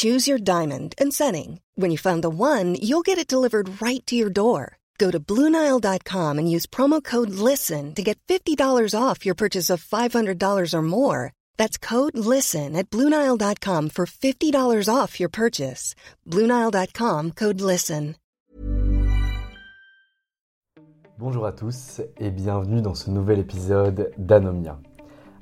Choose your diamond and setting. When you find the one, you'll get it delivered right to your door. Go to Bluenile.com and use promo code LISTEN to get $50 off your purchase of $500 or more. That's code LISTEN at Bluenile.com for $50 off your purchase. Bluenile.com code LISTEN. Bonjour à tous et bienvenue dans ce nouvel épisode d'Anomia.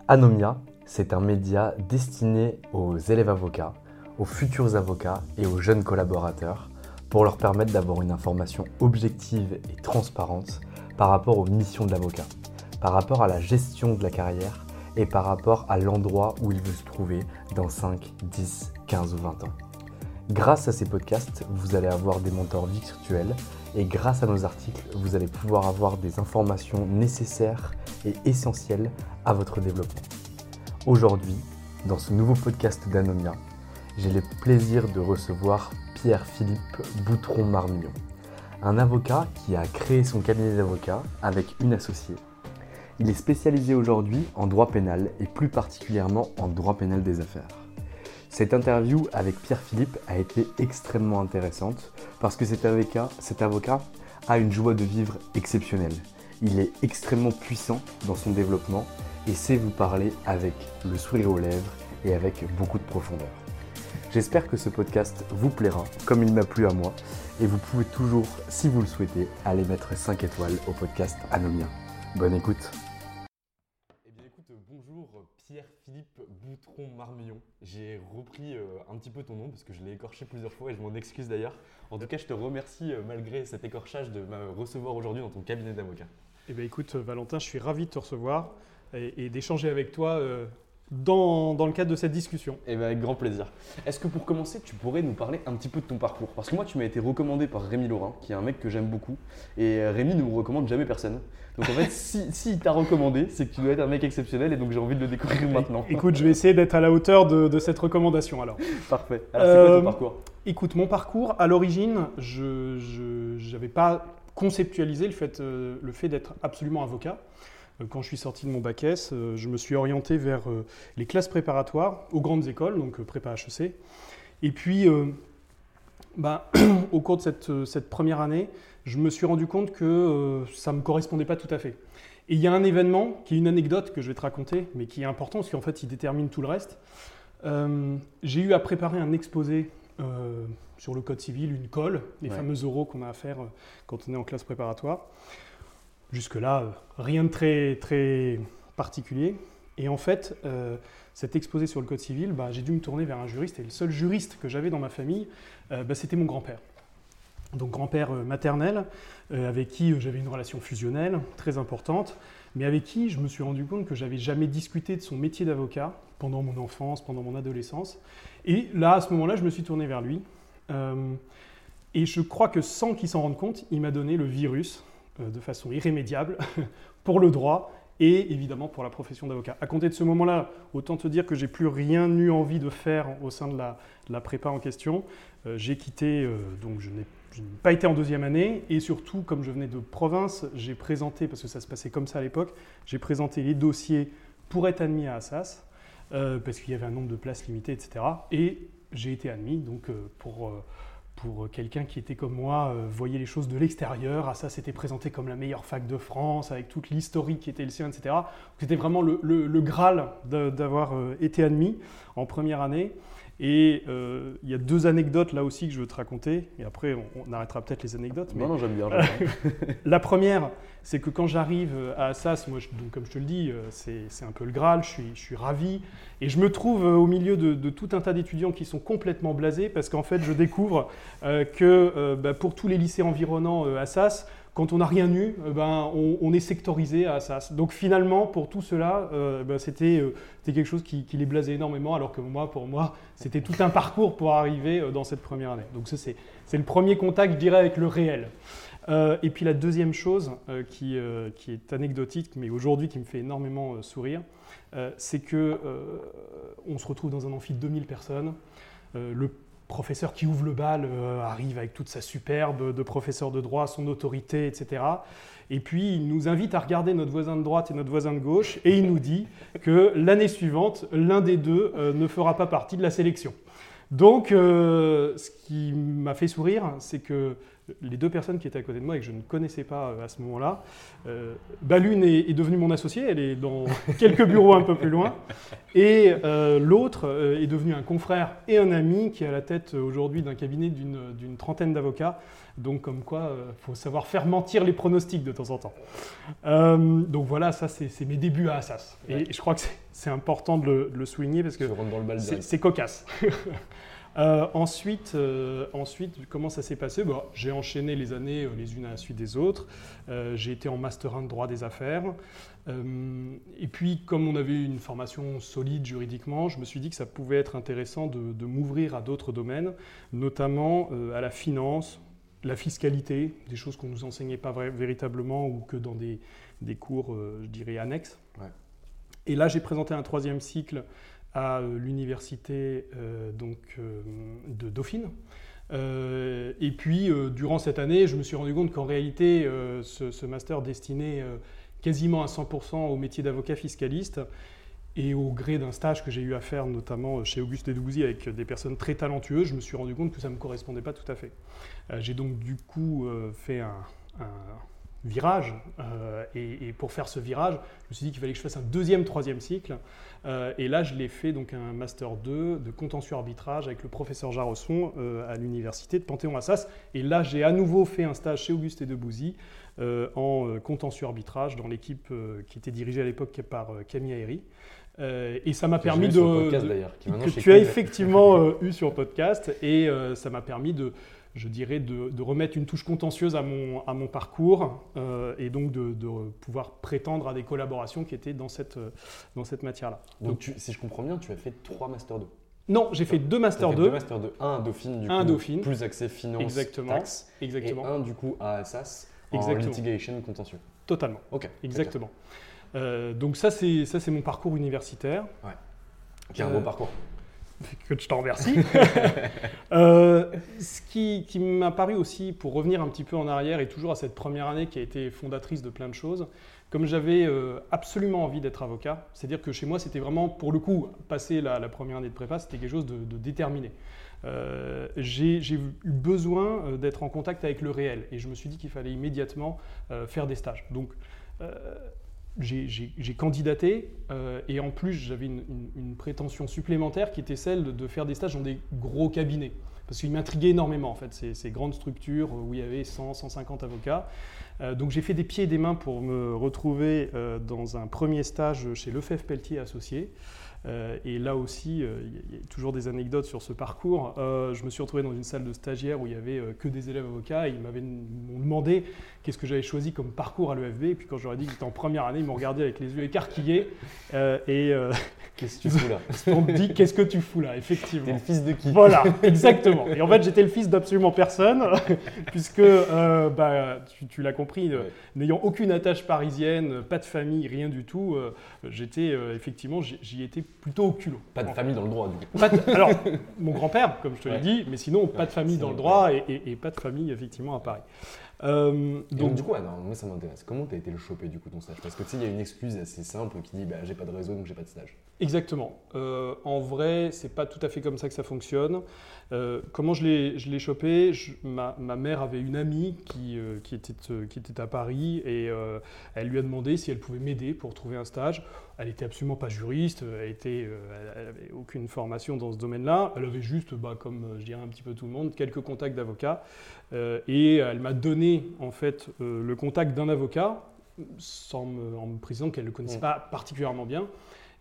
Anomia, c'est un média destiné aux élèves avocats, aux futurs avocats et aux jeunes collaborateurs pour leur permettre d'avoir une information objective et transparente par rapport aux missions de l'avocat, par rapport à la gestion de la carrière et par rapport à l'endroit où il veut se trouver dans 5, 10, 15 ou 20 ans. Grâce à ces podcasts, vous allez avoir des mentors virtuels et grâce à nos articles, vous allez pouvoir avoir des informations nécessaires et essentielles à votre développement. Aujourd'hui, dans ce nouveau podcast d'Anomia, j'ai le plaisir de recevoir Pierre-Philippe Boutron-Marmillon, un avocat qui a créé son cabinet d'avocat avec une associée. Il est spécialisé aujourd'hui en droit pénal et plus particulièrement en droit pénal des affaires. Cette interview avec Pierre-Philippe a été extrêmement intéressante parce que cet avocat, cet avocat a une joie de vivre exceptionnelle. Il est extrêmement puissant dans son développement et sait vous parler avec le sourire aux lèvres et avec beaucoup de profondeur. J'espère que ce podcast vous plaira comme il m'a plu à moi et vous pouvez toujours, si vous le souhaitez, aller mettre 5 étoiles au podcast Anomia. Bonne écoute Eh bien écoute, bonjour Pierre-Philippe Boutron-Marmillon. J'ai repris euh, un petit peu ton nom parce que je l'ai écorché plusieurs fois et je m'en excuse d'ailleurs. En tout cas, je te remercie euh, malgré cet écorchage de me recevoir aujourd'hui dans ton cabinet d'avocat. Eh bien, écoute, Valentin, je suis ravi de te recevoir et, et d'échanger avec toi euh, dans, dans le cadre de cette discussion. Eh bien, avec grand plaisir. Est-ce que pour commencer, tu pourrais nous parler un petit peu de ton parcours? Parce que moi, tu m'as été recommandé par Rémi Laurin, qui est un mec que j'aime beaucoup. Et euh, Rémi ne nous recommande jamais personne. Donc en fait, si, si il t'a recommandé, c'est que tu dois être un mec exceptionnel et donc j'ai envie de le découvrir maintenant. Écoute, je vais essayer d'être à la hauteur de, de cette recommandation alors. Parfait. Alors, c'est quoi Euh, ton parcours? Écoute, mon parcours, à l'origine, je n'avais pas conceptualisé le fait, euh, le fait d'être absolument avocat. Euh, Quand je suis sorti de mon bac S, euh, je me suis orienté vers euh, les classes préparatoires aux grandes écoles, donc prépa HEC. Et puis, bah, au cours de cette, cette première année, je me suis rendu compte que ça ne me correspondait pas tout à fait. Et il y a un événement qui est une anecdote que je vais te raconter, mais qui est important parce qu'en fait, il détermine tout le reste. Euh, J'ai eu à préparer un exposé euh, sur le code civil, une colle, les Ouais. fameux oraux qu'on a à faire quand on est en classe préparatoire. Jusque-là, euh, rien de très, très particulier. Et en fait, euh, cet exposé sur le code civil, bah, j'ai dû me tourner vers un juriste. Et le seul juriste que j'avais dans ma famille, euh, bah, c'était mon grand-père. Donc grand-père euh, maternel, avec qui j'avais une relation fusionnelle très importante, mais avec qui je me suis rendu compte que j'avais jamais discuté de son métier d'avocat pendant mon enfance, pendant mon adolescence. Et là, à ce moment-là, je me suis tourné vers lui. Et je crois que sans qu'il s'en rende compte, il m'a donné le virus de façon irrémédiable pour le droit et évidemment pour la profession d'avocat. À compter de ce moment-là, autant te dire que j'ai plus rien eu envie de faire au sein de la, la prépa en question. Euh, j'ai quitté, euh, donc je n'ai pas été en deuxième année, et surtout, comme je venais de province, j'ai présenté, parce que ça se passait comme ça à l'époque, j'ai présenté les dossiers pour être admis à Assas, euh, parce qu'il y avait un nombre de places limitées, etc. Et j'ai été admis, donc pour pour quelqu'un qui était comme moi, voyait les choses de l'extérieur. Assas était présenté comme la meilleure fac de France, avec toute l'historique qui était le sien, etc. C'était vraiment le, le Graal d'avoir été admis en première année. Et euh, il y a deux anecdotes là aussi que je veux te raconter, et après on, arrêtera peut-être les anecdotes. Non, non, j'aime bien. la première, c'est que quand j'arrive à Assas, moi, donc, comme je te le dis, euh, c'est un peu le Graal, je suis, je suis ravi, et je me trouve euh, au milieu de, tout un tas d'étudiants qui sont complètement blasés, parce qu'en fait, je découvre que bah, pour tous les lycées environnants à Assas, quand on n'a rien eu, euh, ben, on, est sectorisé à Assas. Donc finalement, pour tout cela, euh, ben, c'était quelque chose qui, les blasait énormément, alors que moi, pour moi, c'était tout un parcours pour arriver euh, dans cette première année. Donc c'est le premier contact, je dirais, avec le réel. et puis la deuxième chose qui, est anecdotique, mais aujourd'hui qui me fait énormément sourire, c'est que on se retrouve dans un amphi de 2000 personnes. Professeur qui ouvre le bal euh, arrive avec toute sa superbe de professeur de droit, son autorité, etc. Et puis il nous invite à regarder notre voisin de droite et notre voisin de gauche, et il nous dit que l'année suivante, l'un des deux euh, ne fera pas partie de la sélection. Donc, euh, ce qui m'a fait sourire, c'est que les deux personnes qui étaient à côté de moi et que je ne connaissais pas à ce moment-là, euh, bah, l'une est, devenue mon associée, elle est dans quelques bureaux un peu plus loin, et euh, l'autre est devenu un confrère et un ami qui est à la tête aujourd'hui d'un cabinet d'une trentaine d'avocats. Donc, comme quoi, il faut savoir faire mentir les pronostics de temps en temps. donc voilà, ça, c'est mes débuts à Assas. Et je crois que c'est important de le, souligner parce que c'est cocasse. Euh, ensuite, euh, ensuite, comment ça s'est passé? Bon, J'ai enchaîné les années euh, les unes à la suite des autres. j'ai été en Master 1 de droit des affaires. et puis, comme on avait une formation solide juridiquement, je me suis dit que ça pouvait être intéressant de, m'ouvrir à d'autres domaines, notamment à la finance, la fiscalité, des choses qu'on ne nous enseignait pas véritablement ou que dans des, des cours, je dirais, annexes. Et là, j'ai présenté un troisième cycle à euh, l'université euh, donc euh, de Dauphine. et puis, durant cette année, je me suis rendu compte qu'en réalité, ce, master destiné quasiment à 100% au métier d'avocat fiscaliste et au gré d'un stage que j'ai eu à faire, notamment chez Auguste Edouzi, avec des personnes très talentueuses, je me suis rendu compte que ça ne me correspondait pas tout à fait. j'ai donc du coup fait un, virage. Euh, et, pour faire ce virage, je me suis dit qu'il fallait que je fasse un deuxième, troisième cycle. Euh, et là, je l'ai fait donc un master 2 de contentieux arbitrage avec le professeur Jarosson euh, à l'université de Panthéon-Assas. Et là, j'ai à nouveau fait un stage chez Auguste et Debouzy en contentieux arbitrage dans l'équipe qui était dirigée à l'époque par Camille Aéry. et ça m'a permis de, que tu as effectivement eu sur podcast et ça m'a permis de, je dirais, de, remettre une touche contentieuse à mon, à mon parcours euh, et donc de, pouvoir prétendre à des collaborations qui étaient dans cette, dans cette matière-là. Donc, si je comprends bien, tu as fait trois Masters 2 Non, j'ai fait deux Masters 2. Deux Masters 2, un à Dauphine, du un coup, Dauphine. plus accès finance, Exactement. taxe, Exactement. et un du coup à Assas, en litigation contentieux. Totalement. Ok. Exactement. Euh, donc ça, c'est mon parcours universitaire. Ouais. Qui est un beau euh, parcours que je t'en remercie. Euh, ce qui, m'a paru aussi, pour revenir un petit peu en arrière, et toujours à cette première année qui a été fondatrice de plein de choses, comme j'avais euh, absolument envie d'être avocat, c'est-à-dire que chez moi, c'était vraiment, pour le coup, passer la, première année de prépa, c'était quelque chose de, déterminé. Euh, j'ai eu besoin d'être en contact avec le réel, et je me suis dit qu'il fallait immédiatement faire des stages. Donc, j'ai candidaté euh, et en plus j'avais une, prétention supplémentaire qui était celle de, faire des stages dans des gros cabinets. Parce qu'il m'intriguait énormément en fait, ces, grandes structures où il y avait 100, 150 avocats. Euh, donc j'ai fait des pieds et des mains pour me retrouver euh, dans un premier stage chez Lefebvre Pelletier Associé. Euh, et là aussi, euh, il y, a toujours des anecdotes sur ce parcours. Euh, je me suis retrouvé dans une salle de stagiaire où il y avait que des élèves avocats et ils m'avaient demandé qu'est-ce que j'avais choisi comme parcours à l'EFB. Et puis quand j'aurais dit que j'étais en première année, ils m'ont regardé avec les yeux écarquillés. et qu'est-ce que tu fous là? On me dit qu'est-ce que tu fous là, effectivement. T'es le fils de qui? Voilà, exactement. Et en fait, j'étais le fils d'absolument personne, puisque bah, tu, l'as compris, n'ayant aucune attache parisienne, pas de famille, rien du tout, j'étais effectivement, j'y étais plutôt au culot. Pas de famille dans le droit, du coup. alors, mon grand-père, comme je te l'ai dit, mais sinon, pas de famille dans le droit et, pas de famille, effectivement, à Paris. Euh, donc, du coup, moi ça m'intéresse. Comment tu as été le choper du coup ton stage? Parce que tu sais, il y a une excuse assez simple qui dit bah, j'ai pas de réseau donc j'ai pas de stage. Exactement. Euh, en vrai, c'est pas tout à fait comme ça que ça fonctionne. Euh, comment je l'ai chopé? Ma, ma, mère avait une amie qui, qui, était, qui était à Paris et elle lui a demandé si elle pouvait m'aider pour trouver un stage. Elle était absolument pas juriste, elle, était, elle avait aucune formation dans ce domaine-là. Elle avait juste, bah, comme je dirais un petit peu tout le monde, quelques contacts d'avocats. et elle m'a donné en fait le contact d'un avocat sans en me précisant qu'elle ne le connaissait pas particulièrement bien.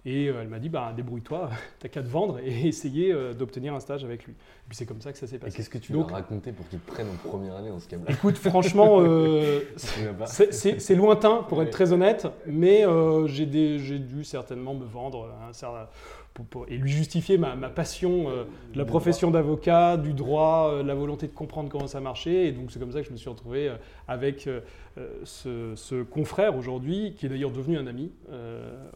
Et euh, elle m'a dit, bah, débrouille-toi, t'as qu'à te vendre et essayer euh, d'obtenir un stage avec lui. Et puis c'est comme ça que ça s'est passé. Et qu'est-ce que tu lui as raconté pour qu'il te prenne en première année dans ce cas-là? Écoute, franchement, euh, c'est lointain pour être très honnête, mais j'ai dû certainement me vendre et lui justifier ma, passion euh, la profession d'avocat, du droit, euh, la volonté de comprendre comment ça marchait. Et donc c'est comme ça que je me suis retrouvé euh, avec ce, confrère aujourd'hui, qui est d'ailleurs devenu un ami,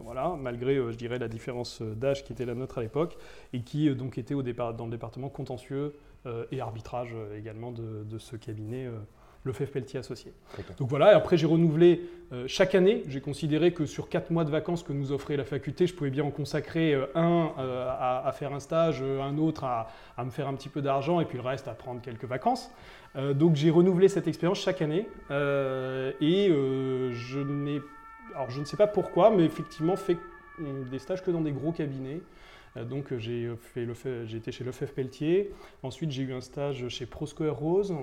voilà, malgré, je dirais, la différence d'âge qui était la nôtre à l'époque, et qui donc était au départ, dans le département contentieux et arbitrage également de ce cabinet le FF Pelletier associé. Donc voilà, et après j'ai renouvelé euh, chaque année. J'ai considéré que sur quatre mois de vacances que nous offrait la faculté, je pouvais bien en consacrer euh, un euh, à, faire un stage, un autre à, me faire un petit peu d'argent et puis le reste à prendre quelques vacances. donc j'ai renouvelé cette expérience chaque année et je n'ai, alors je ne sais pas pourquoi, mais effectivement fait des stages que dans des gros cabinets. Donc j'ai fait le, j'ai été chez Lefebvre Pelletier. Ensuite j'ai eu un stage chez Proscoer Rose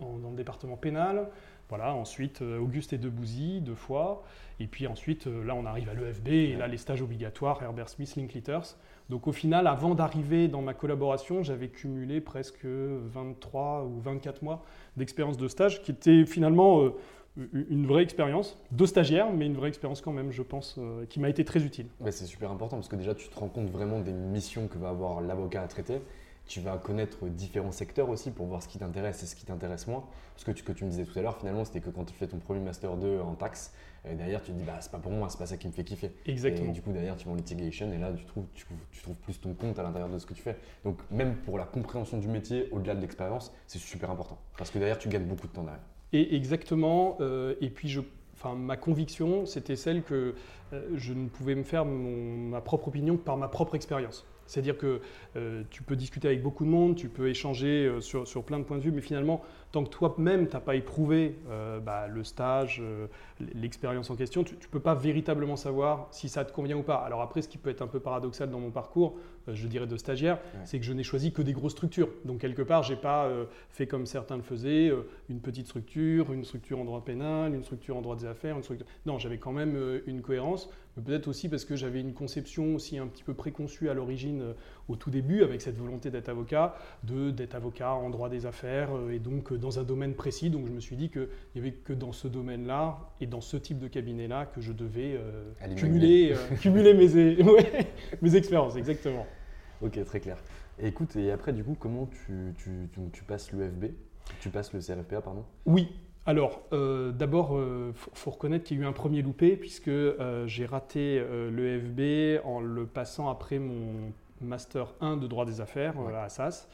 dans le département pénal. Voilà, ensuite euh, Auguste et Debouzy, deux fois. Et puis ensuite, euh, là, on arrive à l'EFB, et là, les stages obligatoires, Herbert Smith, Linkletters. Donc au final, avant d'arriver dans ma collaboration, j'avais cumulé presque 23 ou 24 mois d'expérience de stage, qui était finalement euh, une vraie expérience de stagiaire, mais une vraie expérience quand même, je pense, qui m'a été très utile. c'est super important parce que déjà, tu te rends compte vraiment des missions que va avoir l'avocat à traiter tu vas connaître différents secteurs aussi pour voir ce qui t'intéresse et ce qui t'intéresse moins. Parce que tu, que tu me disais tout à l'heure, finalement, c'était que quand tu fais ton premier Master 2 en taxe, derrière, tu te dis, bah, c'est pas pour moi, c'est pas ça qui me fait kiffer. Exactement. Et du coup, derrière, tu vas en litigation et là, tu trouves, tu, trouves plus ton compte à l'intérieur de ce que tu fais. Donc, même pour la compréhension du métier, au-delà de l'expérience, c'est super important. Parce que derrière, tu gagnes beaucoup de temps derrière. Et exactement. Euh, et puis, je Enfin, ma conviction, c'était celle que euh, je ne pouvais me faire ma propre opinion que par ma propre expérience. C'est-à-dire que euh, tu peux discuter avec beaucoup de monde, tu peux échanger euh, sur, sur, plein de points de vue, mais finalement, tant que toi-même, tu n'as pas éprouvé euh, bah, le stage, l'expérience en question, tu ne peux pas véritablement savoir si ça te convient ou pas. Alors après, ce qui peut être un peu paradoxal dans mon parcours, je dirais de stagiaire, c'est que je n'ai choisi que des grosses structures. Donc quelque part, je n'ai pas fait comme certains le faisaient, une petite structure, une structure en droit pénal, une structure en droit des affaires, une structure... Non, j'avais quand même une cohérence peut-être aussi parce que j'avais une conception aussi un petit peu préconçue à l'origine, euh, au tout début, avec cette volonté d'être avocat, de d'être avocat en droit des affaires euh, et donc euh, dans un domaine précis. Donc je me suis dit qu'il n'y avait que dans ce domaine-là et dans ce type de cabinet-là que je devais cumuler, cumuler mes, mes expériences, exactement. Ok, très clair. écoute, et après, du coup, comment tu, tu, tu, tu passes l'UFB Tu passes le CRFPA, pardon? Oui, alors, euh, d'abord, il euh, faut, reconnaître qu'il y a eu un premier loupé, puisque euh, j'ai raté le FB en le passant après mon Master 1 de droit des affaires à SAS.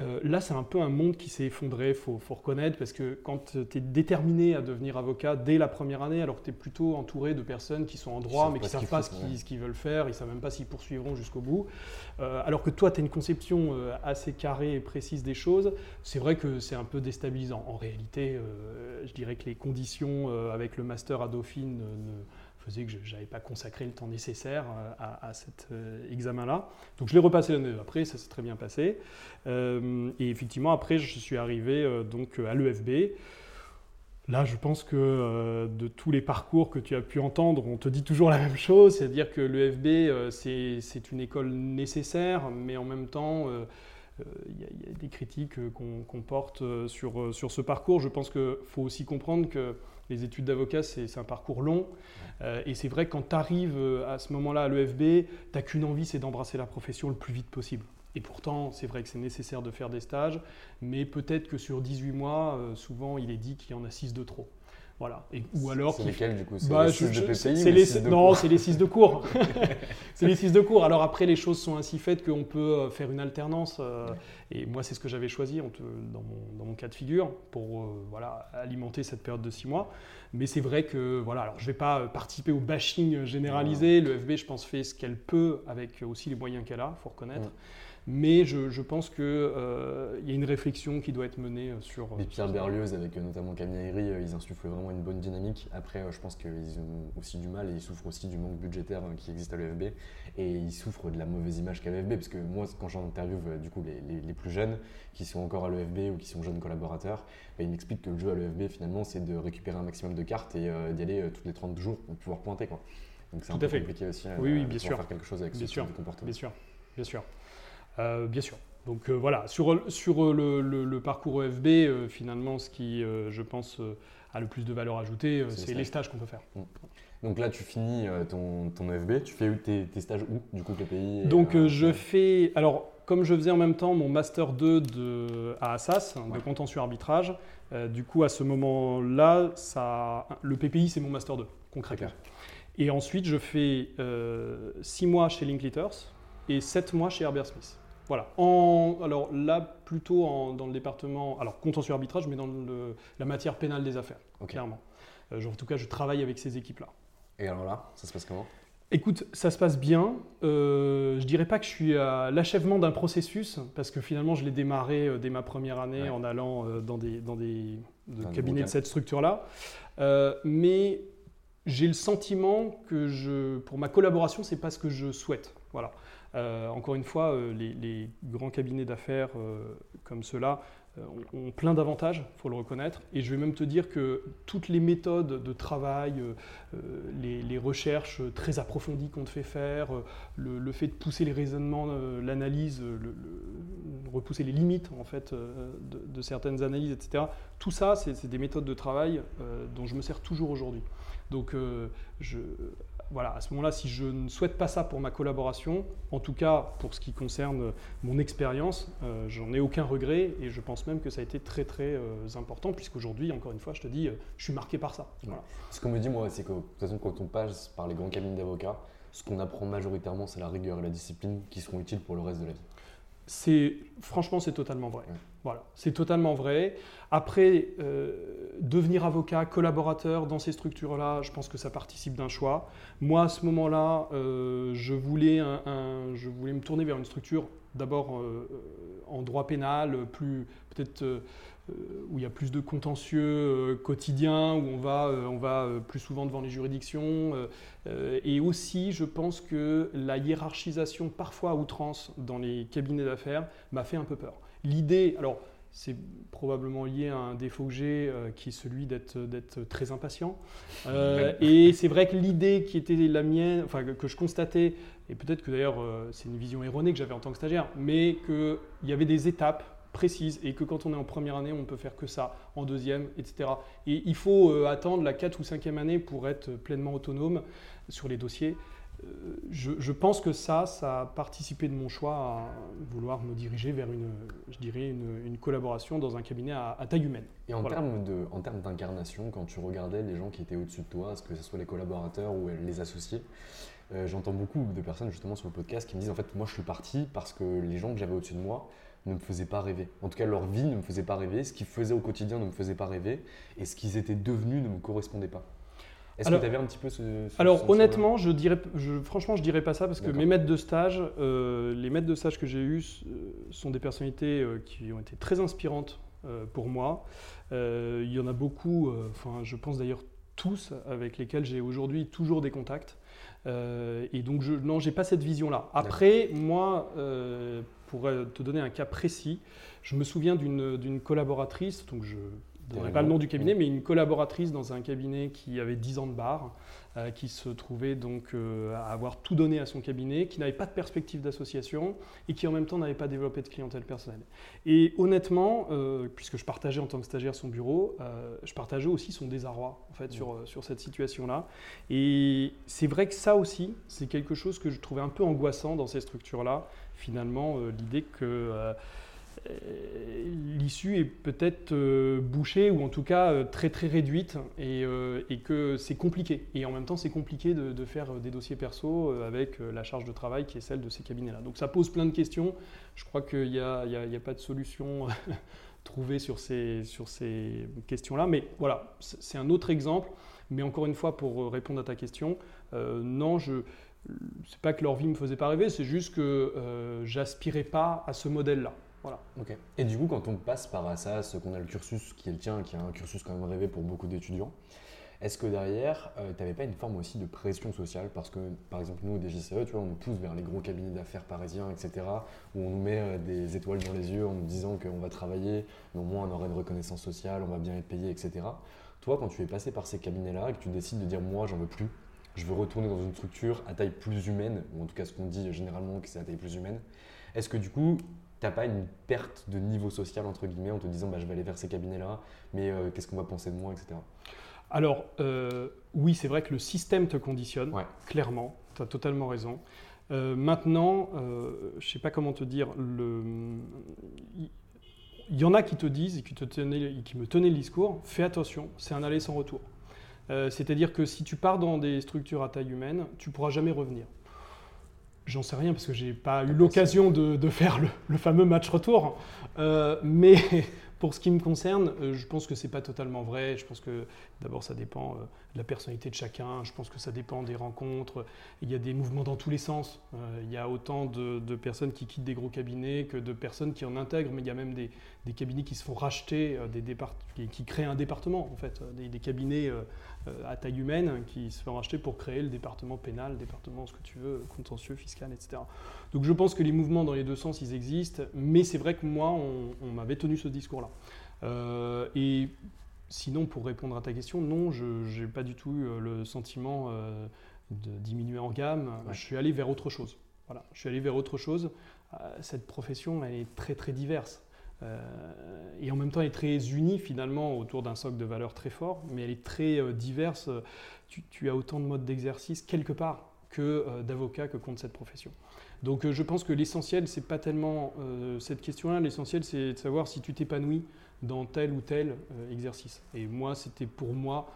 Euh, là, c'est un peu un monde qui s'est effondré, il faut, reconnaître, parce que quand tu es déterminé à devenir avocat dès la première année, alors que tu es plutôt entouré de personnes qui sont en droit, mais qui ne savent pas ce qu'ils veulent faire, ils ne savent même pas s'ils poursuivront jusqu'au bout, euh, alors que toi, tu as une conception euh, assez carrée et précise des choses, c'est vrai que c'est un peu déstabilisant. En réalité, je dirais que les conditions avec le master à Dauphine ne faisait que je n'avais pas consacré le temps nécessaire euh, à, cet euh, examen-là. Donc je l'ai repassé l'année après, ça s'est très bien passé. Euh, et effectivement, après, je suis arrivé donc à l'EFB. Là, je pense que de tous les parcours que tu as pu entendre, on te dit toujours la même chose, c'est-à-dire que l'EFB, c'est une école nécessaire, mais en même temps, il y, a des critiques qu'on porte sur, sur ce parcours. Je pense qu'il faut aussi comprendre que les études d'avocat, c'est un parcours long. et c'est vrai que quand tu arrives à ce moment-là à l'EFB, tu n'as qu'une envie, c'est d'embrasser la profession le plus vite possible. Et pourtant, c'est vrai que c'est nécessaire de faire des stages, mais peut-être que sur 18 mois, euh, souvent, il est dit qu'il y en a 6 de trop. Voilà. Et, ou alors c'est lesquels du coup? C'est bah, les 6 de PPI les, Non, c'est les 6 de cours. c'est les 6 de cours. Alors après, les choses sont ainsi faites qu'on peut euh, faire une alternance. Euh, et moi, c'est ce que j'avais choisi dans mon, dans mon, cas de figure pour voilà, alimenter cette période de 6 mois. Mais c'est vrai que voilà, alors je ne vais pas participer au bashing généralisé. Le FB, je pense, fait ce qu'elle peut avec aussi les moyens qu'elle a, il faut reconnaître. Mais je, pense qu'il euh, y a une réflexion qui doit être menée euh, sur. Les Pierre Berlioz, avec euh, notamment Camille ils insufflent vraiment une bonne dynamique. Après, je pense qu'ils ont aussi du mal et ils souffrent aussi du manque budgétaire qui existe à l'EFB. Et ils souffrent de la mauvaise image qu'a l'EFB. Parce que moi, quand j'en interviewe du coup, les, plus jeunes qui sont encore à l'EFB ou qui sont jeunes collaborateurs, bah, ils m'expliquent que le jeu à l'EFB, finalement, c'est de récupérer un maximum de cartes et d'y aller toutes les 30 jours pour pouvoir pointer. Quoi. Donc c'est un peu compliqué aussi oui, oui, bien sûr. faire quelque chose avec ce sûr. de comportement. Bien sûr, bien sûr. Euh, bien sûr. Donc euh, voilà, sur, sur le, parcours EFB, finalement, ce qui, euh, je pense, a le plus de valeur ajoutée, c'est les stages qu'on peut faire. Mm. Donc là, tu finis ton, ton EFB, tu fais tes, tes stages où, du coup, pays Donc je fais, alors comme je faisais en même temps mon Master 2 de, à Assas, de contentieux arbitrage, du coup, à ce moment-là, le PPI, c'est mon Master 2, concrètement. Et ensuite, je fais 6 mois chez Linkletters et 7 mois chez Herbert Smith. Voilà. alors là, plutôt dans le département, alors contentieux arbitrage, mais dans la matière pénale des affaires, clairement. Euh, en tout cas, je travaille avec ces équipes-là. Et alors là, ça se passe comment? Écoute, ça se passe bien. Euh, je dirais pas que je suis à l'achèvement d'un processus, parce que finalement, je l'ai démarré euh, dès ma première année en allant euh, dans des, dans des cabinets de cette structure-là. mais j'ai le sentiment que je, pour ma collaboration, c'est pas ce que je souhaite. Voilà. Euh, encore une fois, euh, les, grands cabinets d'affaires euh, comme ceux-là ont plein d'avantages, il faut le reconnaître. Et je vais même te dire que toutes les méthodes de travail, les, recherches très approfondies qu'on te fait faire, le, fait de pousser les raisonnements, l'analyse, repousser les limites en fait de, de, certaines analyses, etc. Tout ça, c'est des méthodes de travail dont je me sers toujours aujourd'hui. Donc, je, voilà, à ce moment-là, si je ne souhaite pas ça pour ma collaboration, en tout cas pour ce qui concerne mon expérience, euh, j'en ai aucun regret et je pense même que ça a été très très euh, important puisqu'aujourd'hui, encore une fois, je te dis, euh, je suis marqué par ça. Ce qu'on me dit, moi, c'est que de toute façon, quand on passe par les grands cabinets d'avocats, ce qu'on apprend majoritairement, c'est la rigueur et la discipline qui seront utiles pour le reste de la vie. C'est franchement, c'est totalement vrai. Voilà, c'est totalement vrai. Après, euh, devenir avocat, collaborateur dans ces structures-là, je pense que ça participe d'un choix. Moi, à ce moment-là, euh, je, voulais me tourner vers une structure d'abord euh, en droit pénal, plus peut-être où il y a plus de contentieux quotidiens, où on va, on va plus souvent devant les juridictions. et aussi, je pense que la hiérarchisation parfois à outrance dans les cabinets d'affaires m'a fait un peu peur. L'idée, alors c'est probablement lié à un défaut que j'ai, euh, qui est celui d'être très impatient. Euh, et c'est vrai que l'idée qui était la mienne, enfin que, je constatais, et peut-être que d'ailleurs euh, c'est une vision erronée que j'avais en tant que stagiaire, mais qu'il y avait des étapes précises et que quand on est en première année, on ne peut faire que ça, en deuxième, etc. Et il faut attendre la 4 ou 5e année pour être pleinement autonome sur les dossiers. Euh, je, pense que ça, ça a participé de mon choix à vouloir me diriger vers une, je dirais, une, collaboration dans un cabinet à, taille humaine. Et en termes de, en termes d'incarnation, quand tu regardais les gens qui étaient au-dessus de toi, que ce soit les collaborateurs ou les associés, euh, j'entends beaucoup de personnes justement sur le podcast qui me disent en fait moi je suis parti parce que les gens que j'avais au-dessus de moi ne me faisaient pas rêver. En tout cas leur vie ne me faisait pas rêver, ce qu'ils faisaient au quotidien ne me faisait pas rêver et ce qu'ils étaient devenus ne me correspondait pas. Est-ce que tu avais un petit peu ce. alors, honnêtement, je dirais, je, franchement, je dirais pas ça parce que mes maîtres de stage, euh, les maîtres de stage que j'ai eus euh, sont des personnalités euh, qui ont été très inspirantes pour moi. Il y en a beaucoup, enfin, je pense d'ailleurs tous, avec lesquels j'ai aujourd'hui toujours des contacts. et donc, je, non, j'ai pas cette vision-là. Après, moi, pour te donner un cas précis, je me souviens d'une collaboratrice, donc je je ne pas le nom du cabinet, mais une collaboratrice dans un cabinet qui avait 10 ans de bar, euh, qui se trouvait donc euh, à avoir tout donné à son cabinet, qui n'avait pas de perspective d'association et qui en même temps n'avait pas développé de clientèle personnelle. Et honnêtement, euh, puisque je partageais en tant que stagiaire son bureau, je partageais aussi son désarroi en fait, sur, sur cette situation-là. Et c'est vrai que ça aussi, c'est quelque chose que je trouvais un peu angoissant dans ces structures-là, finalement, l'idée que l'issue est peut-être euh, bouchée ou en tout cas euh, très très réduite et, que c'est compliqué. Et en même temps, c'est compliqué de, faire des dossiers perso avec la charge de travail qui est celle de ces cabinets-là. Donc ça pose plein de questions. Je crois qu'il n'y a, pas de solution trouvée sur ces, sur ces questions-là. Mais voilà, c'est un autre exemple. Mais encore une fois, pour répondre à ta question, non, je c'est pas que leur vie me faisait pas rêver, c'est juste que j'aspirais pas à ce modèle-là. Voilà. Ok. Et du coup, quand on passe par Assas, qu'on a le cursus qui est le tien, qui est un cursus quand même rêvé pour beaucoup d'étudiants, est-ce que derrière, euh, tu n'avais pas une forme aussi de pression sociale? Parce que, par exemple, nous, au DGCE, tu vois, on nous pousse vers les gros cabinets d'affaires parisiens, etc., où on nous met euh, des étoiles dans les yeux en nous disant qu'on va travailler, mais au moins on aura une reconnaissance sociale, on va bien être payé, etc. Toi, quand tu es passé par ces cabinets-là et que tu décides de dire, moi, j'en veux plus, je veux retourner dans une structure à taille plus humaine, ou en tout cas ce qu'on dit généralement que c'est à taille plus humaine, est-ce que du coup, t'as pas une perte de niveau social, entre guillemets, en te disant bah, je vais aller vers ces cabinets-là, mais euh, qu'est-ce qu'on va penser de moi, etc. Alors, euh, oui, c'est vrai que le système te conditionne, clairement, tu as totalement raison. Euh, maintenant, je ne sais pas comment te dire, il y, en a qui te disent et qui, te tenaient, qui me tenaient le discours, fais attention, c'est un aller sans retour. C'est-à-dire que si tu pars dans des structures à taille humaine, tu ne pourras jamais revenir. J'en sais rien parce que j'ai pas eu l'occasion de, faire le, fameux match retour. Euh, mais pour ce qui me concerne, euh, je pense que c'est pas totalement vrai. Je pense que d'abord ça dépend euh, la personnalité de chacun. Je pense que ça dépend des rencontres. Il y a des mouvements dans tous les sens. il y a autant de, personnes qui quittent des gros cabinets que de personnes qui en intègrent. Mais il y a même des, cabinets qui se font racheter, des qui, créent un département en fait, des cabinets euh, à taille humaine qui se fait racheter pour créer le département pénal, département ce que tu veux, contentieux, fiscal, etc. Donc je pense que les mouvements dans les deux sens, ils existent, mais c'est vrai que moi, on, m'avait tenu ce discours-là. Euh, et sinon, pour répondre à ta question, non, je n'ai pas du tout eu euh, le sentiment de diminuer en gamme. Je suis allé vers autre chose. Voilà, je suis allé vers autre chose. Cette profession, elle est très très diverse. Euh, et en même temps, elle est très unie finalement autour d'un socle de valeurs très fort, mais elle est très euh, diverse. Tu, as autant de modes d'exercice quelque part que euh, d'avocats que compte cette profession. Donc je pense que l'essentiel, c'est pas tellement cette question-là, l'essentiel c'est de savoir si tu t'épanouis dans tel ou tel exercice. Et moi, c'était pour moi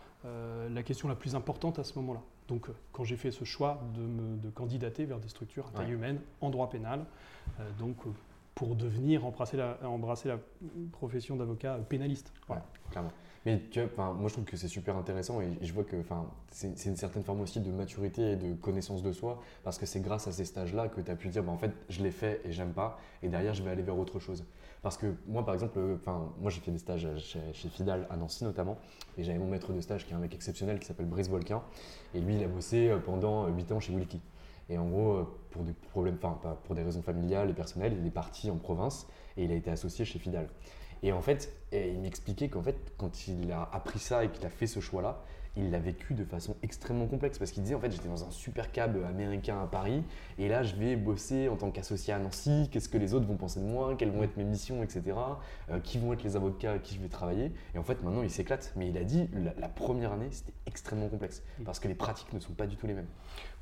la question la plus importante à ce moment-là. Donc quand j'ai fait ce choix de, me, de candidater vers des structures à taille humaine en droit pénal, donc pour devenir embrasser la, embrasser la profession d'avocat pénaliste. Voilà. clairement. Mais tu vois, moi je trouve que c'est super intéressant et, je vois que c'est une certaine forme aussi de maturité et de connaissance de soi parce que c'est grâce à ces stages-là que tu as pu dire bah, en fait je l'ai fait et j'aime pas et derrière je vais aller vers autre chose. Parce que moi par exemple, enfin moi j'ai fait des stages chez, Fidal à Nancy notamment et j'avais mon maître de stage qui est un mec exceptionnel qui s'appelle Brice Volquin et lui il a bossé euh, pendant 8 ans chez Wilkie. Et en gros, euh, pour des problèmes, enfin pour des raisons familiales et personnelles, il est parti en province et il a été associé chez Fidal. Et en fait, il m'expliquait qu'en fait, quand il a appris ça et qu'il a fait ce choix-là, il l'a vécu de façon extrêmement complexe parce qu'il disait en fait j'étais dans un super cab américain à Paris et là je vais bosser en tant qu'associé à Nancy, qu'est-ce que les autres vont penser de moi, quelles vont être mes missions, etc. Euh, qui vont être les avocats avec qui je vais travailler. Et en fait maintenant il s'éclate. Mais il a dit la, première année c'était extrêmement complexe parce que les pratiques ne sont pas du tout les mêmes.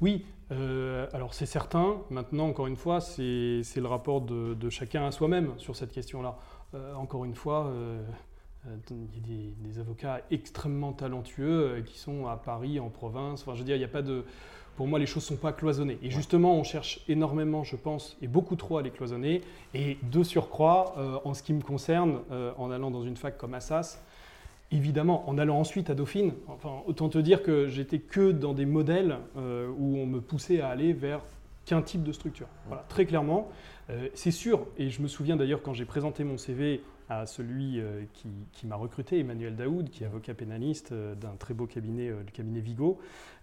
Oui, euh, alors c'est certain. Maintenant encore une fois c'est le rapport de, chacun à soi-même sur cette question-là. Euh, encore une fois il y a des, avocats extrêmement talentueux euh, qui sont à Paris, en province. Enfin, je veux dire, il n'y a pas de. Pour moi, les choses ne sont pas cloisonnées. Et justement, on cherche énormément, je pense, et beaucoup trop à les cloisonner. Et de surcroît, euh, en ce qui me concerne, en allant dans une fac comme Assas, évidemment, en allant ensuite à Dauphine, enfin, autant te dire que j'étais que dans des modèles où on me poussait à aller vers qu'un type de structure. Voilà, très clairement. c'est sûr, et je me souviens d'ailleurs quand j'ai présenté mon CV à celui euh, qui, m'a recruté, Emmanuel Daoud, qui est avocat pénaliste euh, d'un très beau cabinet, euh, le cabinet Vigo.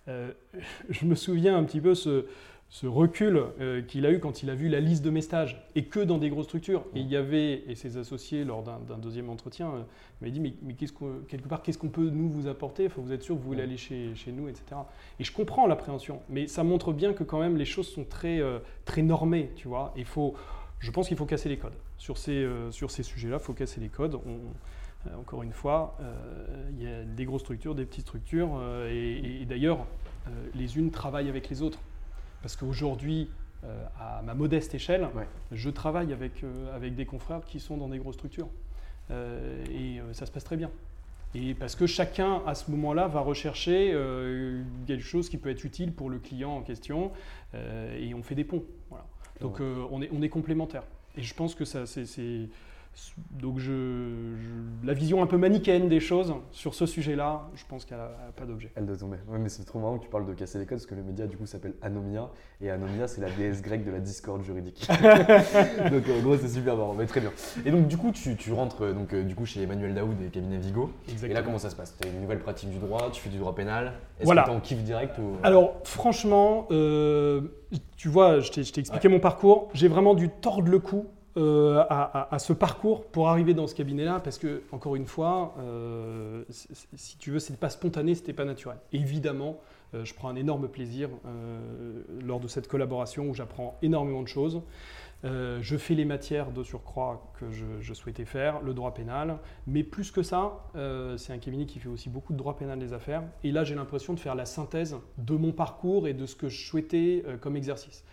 je me souviens un petit peu ce, ce recul qu'il a eu quand il a vu la liste de mes stages, et que dans des grosses structures. Et il y avait, et ses associés, lors d'un deuxième entretien, euh, m'avaient dit, mais, quelque part, qu'est-ce qu'on peut nous vous apporter? Enfin, Vous êtes sûr que vous voulez aller chez, nous, etc. Et je comprends l'appréhension, mais ça montre bien que quand même les choses sont très, très normées, tu vois. Il faut, je pense qu'il faut casser les codes. Sur ces, sur ces sujets-là, faut casser les codes. encore une fois, il y a des grosses structures, des petites structures, et, et d'ailleurs, les unes travaillent avec les autres. Parce qu'aujourd'hui, euh, à ma modeste échelle, je travaille avec, euh, avec des confrères qui sont dans des grosses structures. Euh, et ça se passe très bien. Et parce que chacun, à ce moment-là, va rechercher quelque chose qui peut être utile pour le client en question, et on fait des ponts. Voilà. Donc on, est, on est complémentaires. Et je pense que ça, c'est donc je, la vision un peu manichéenne des choses sur ce sujet-là, je pense qu'elle n'a pas d'objet. Elle doit tomber. Oui, mais c'est trop marrant que tu parles de casser les codes parce que le média du coup s'appelle Anomia et Anomia c'est la déesse grecque de la discorde juridique. donc en gros c'est super marrant, mais très bien. Et donc du coup tu, tu rentres euh, donc, euh, du coup chez Emmanuel Daoud et cabinet Vigo. Exactement. Et là comment ça se passe? Tu as une nouvelle pratique du droit, tu fais du droit pénal. Est-ce voilà. que tu en kiff direct ou... Alors franchement, euh, tu vois, je t'ai expliqué mon parcours, j'ai vraiment dû tordre le cou euh, à, ce parcours pour arriver dans ce cabinet-là, parce que, encore une fois, euh, si tu veux, c'était pas spontané, c'était pas naturel. évidemment, euh, je prends un énorme plaisir lors de cette collaboration où j'apprends énormément de choses. je fais les matières de surcroît que je, souhaitais faire, le droit pénal, mais plus que ça, c'est un cabinet qui fait aussi beaucoup de droit pénal des affaires. Et là, j'ai l'impression de faire la synthèse de mon parcours et de ce que je souhaitais comme exercice.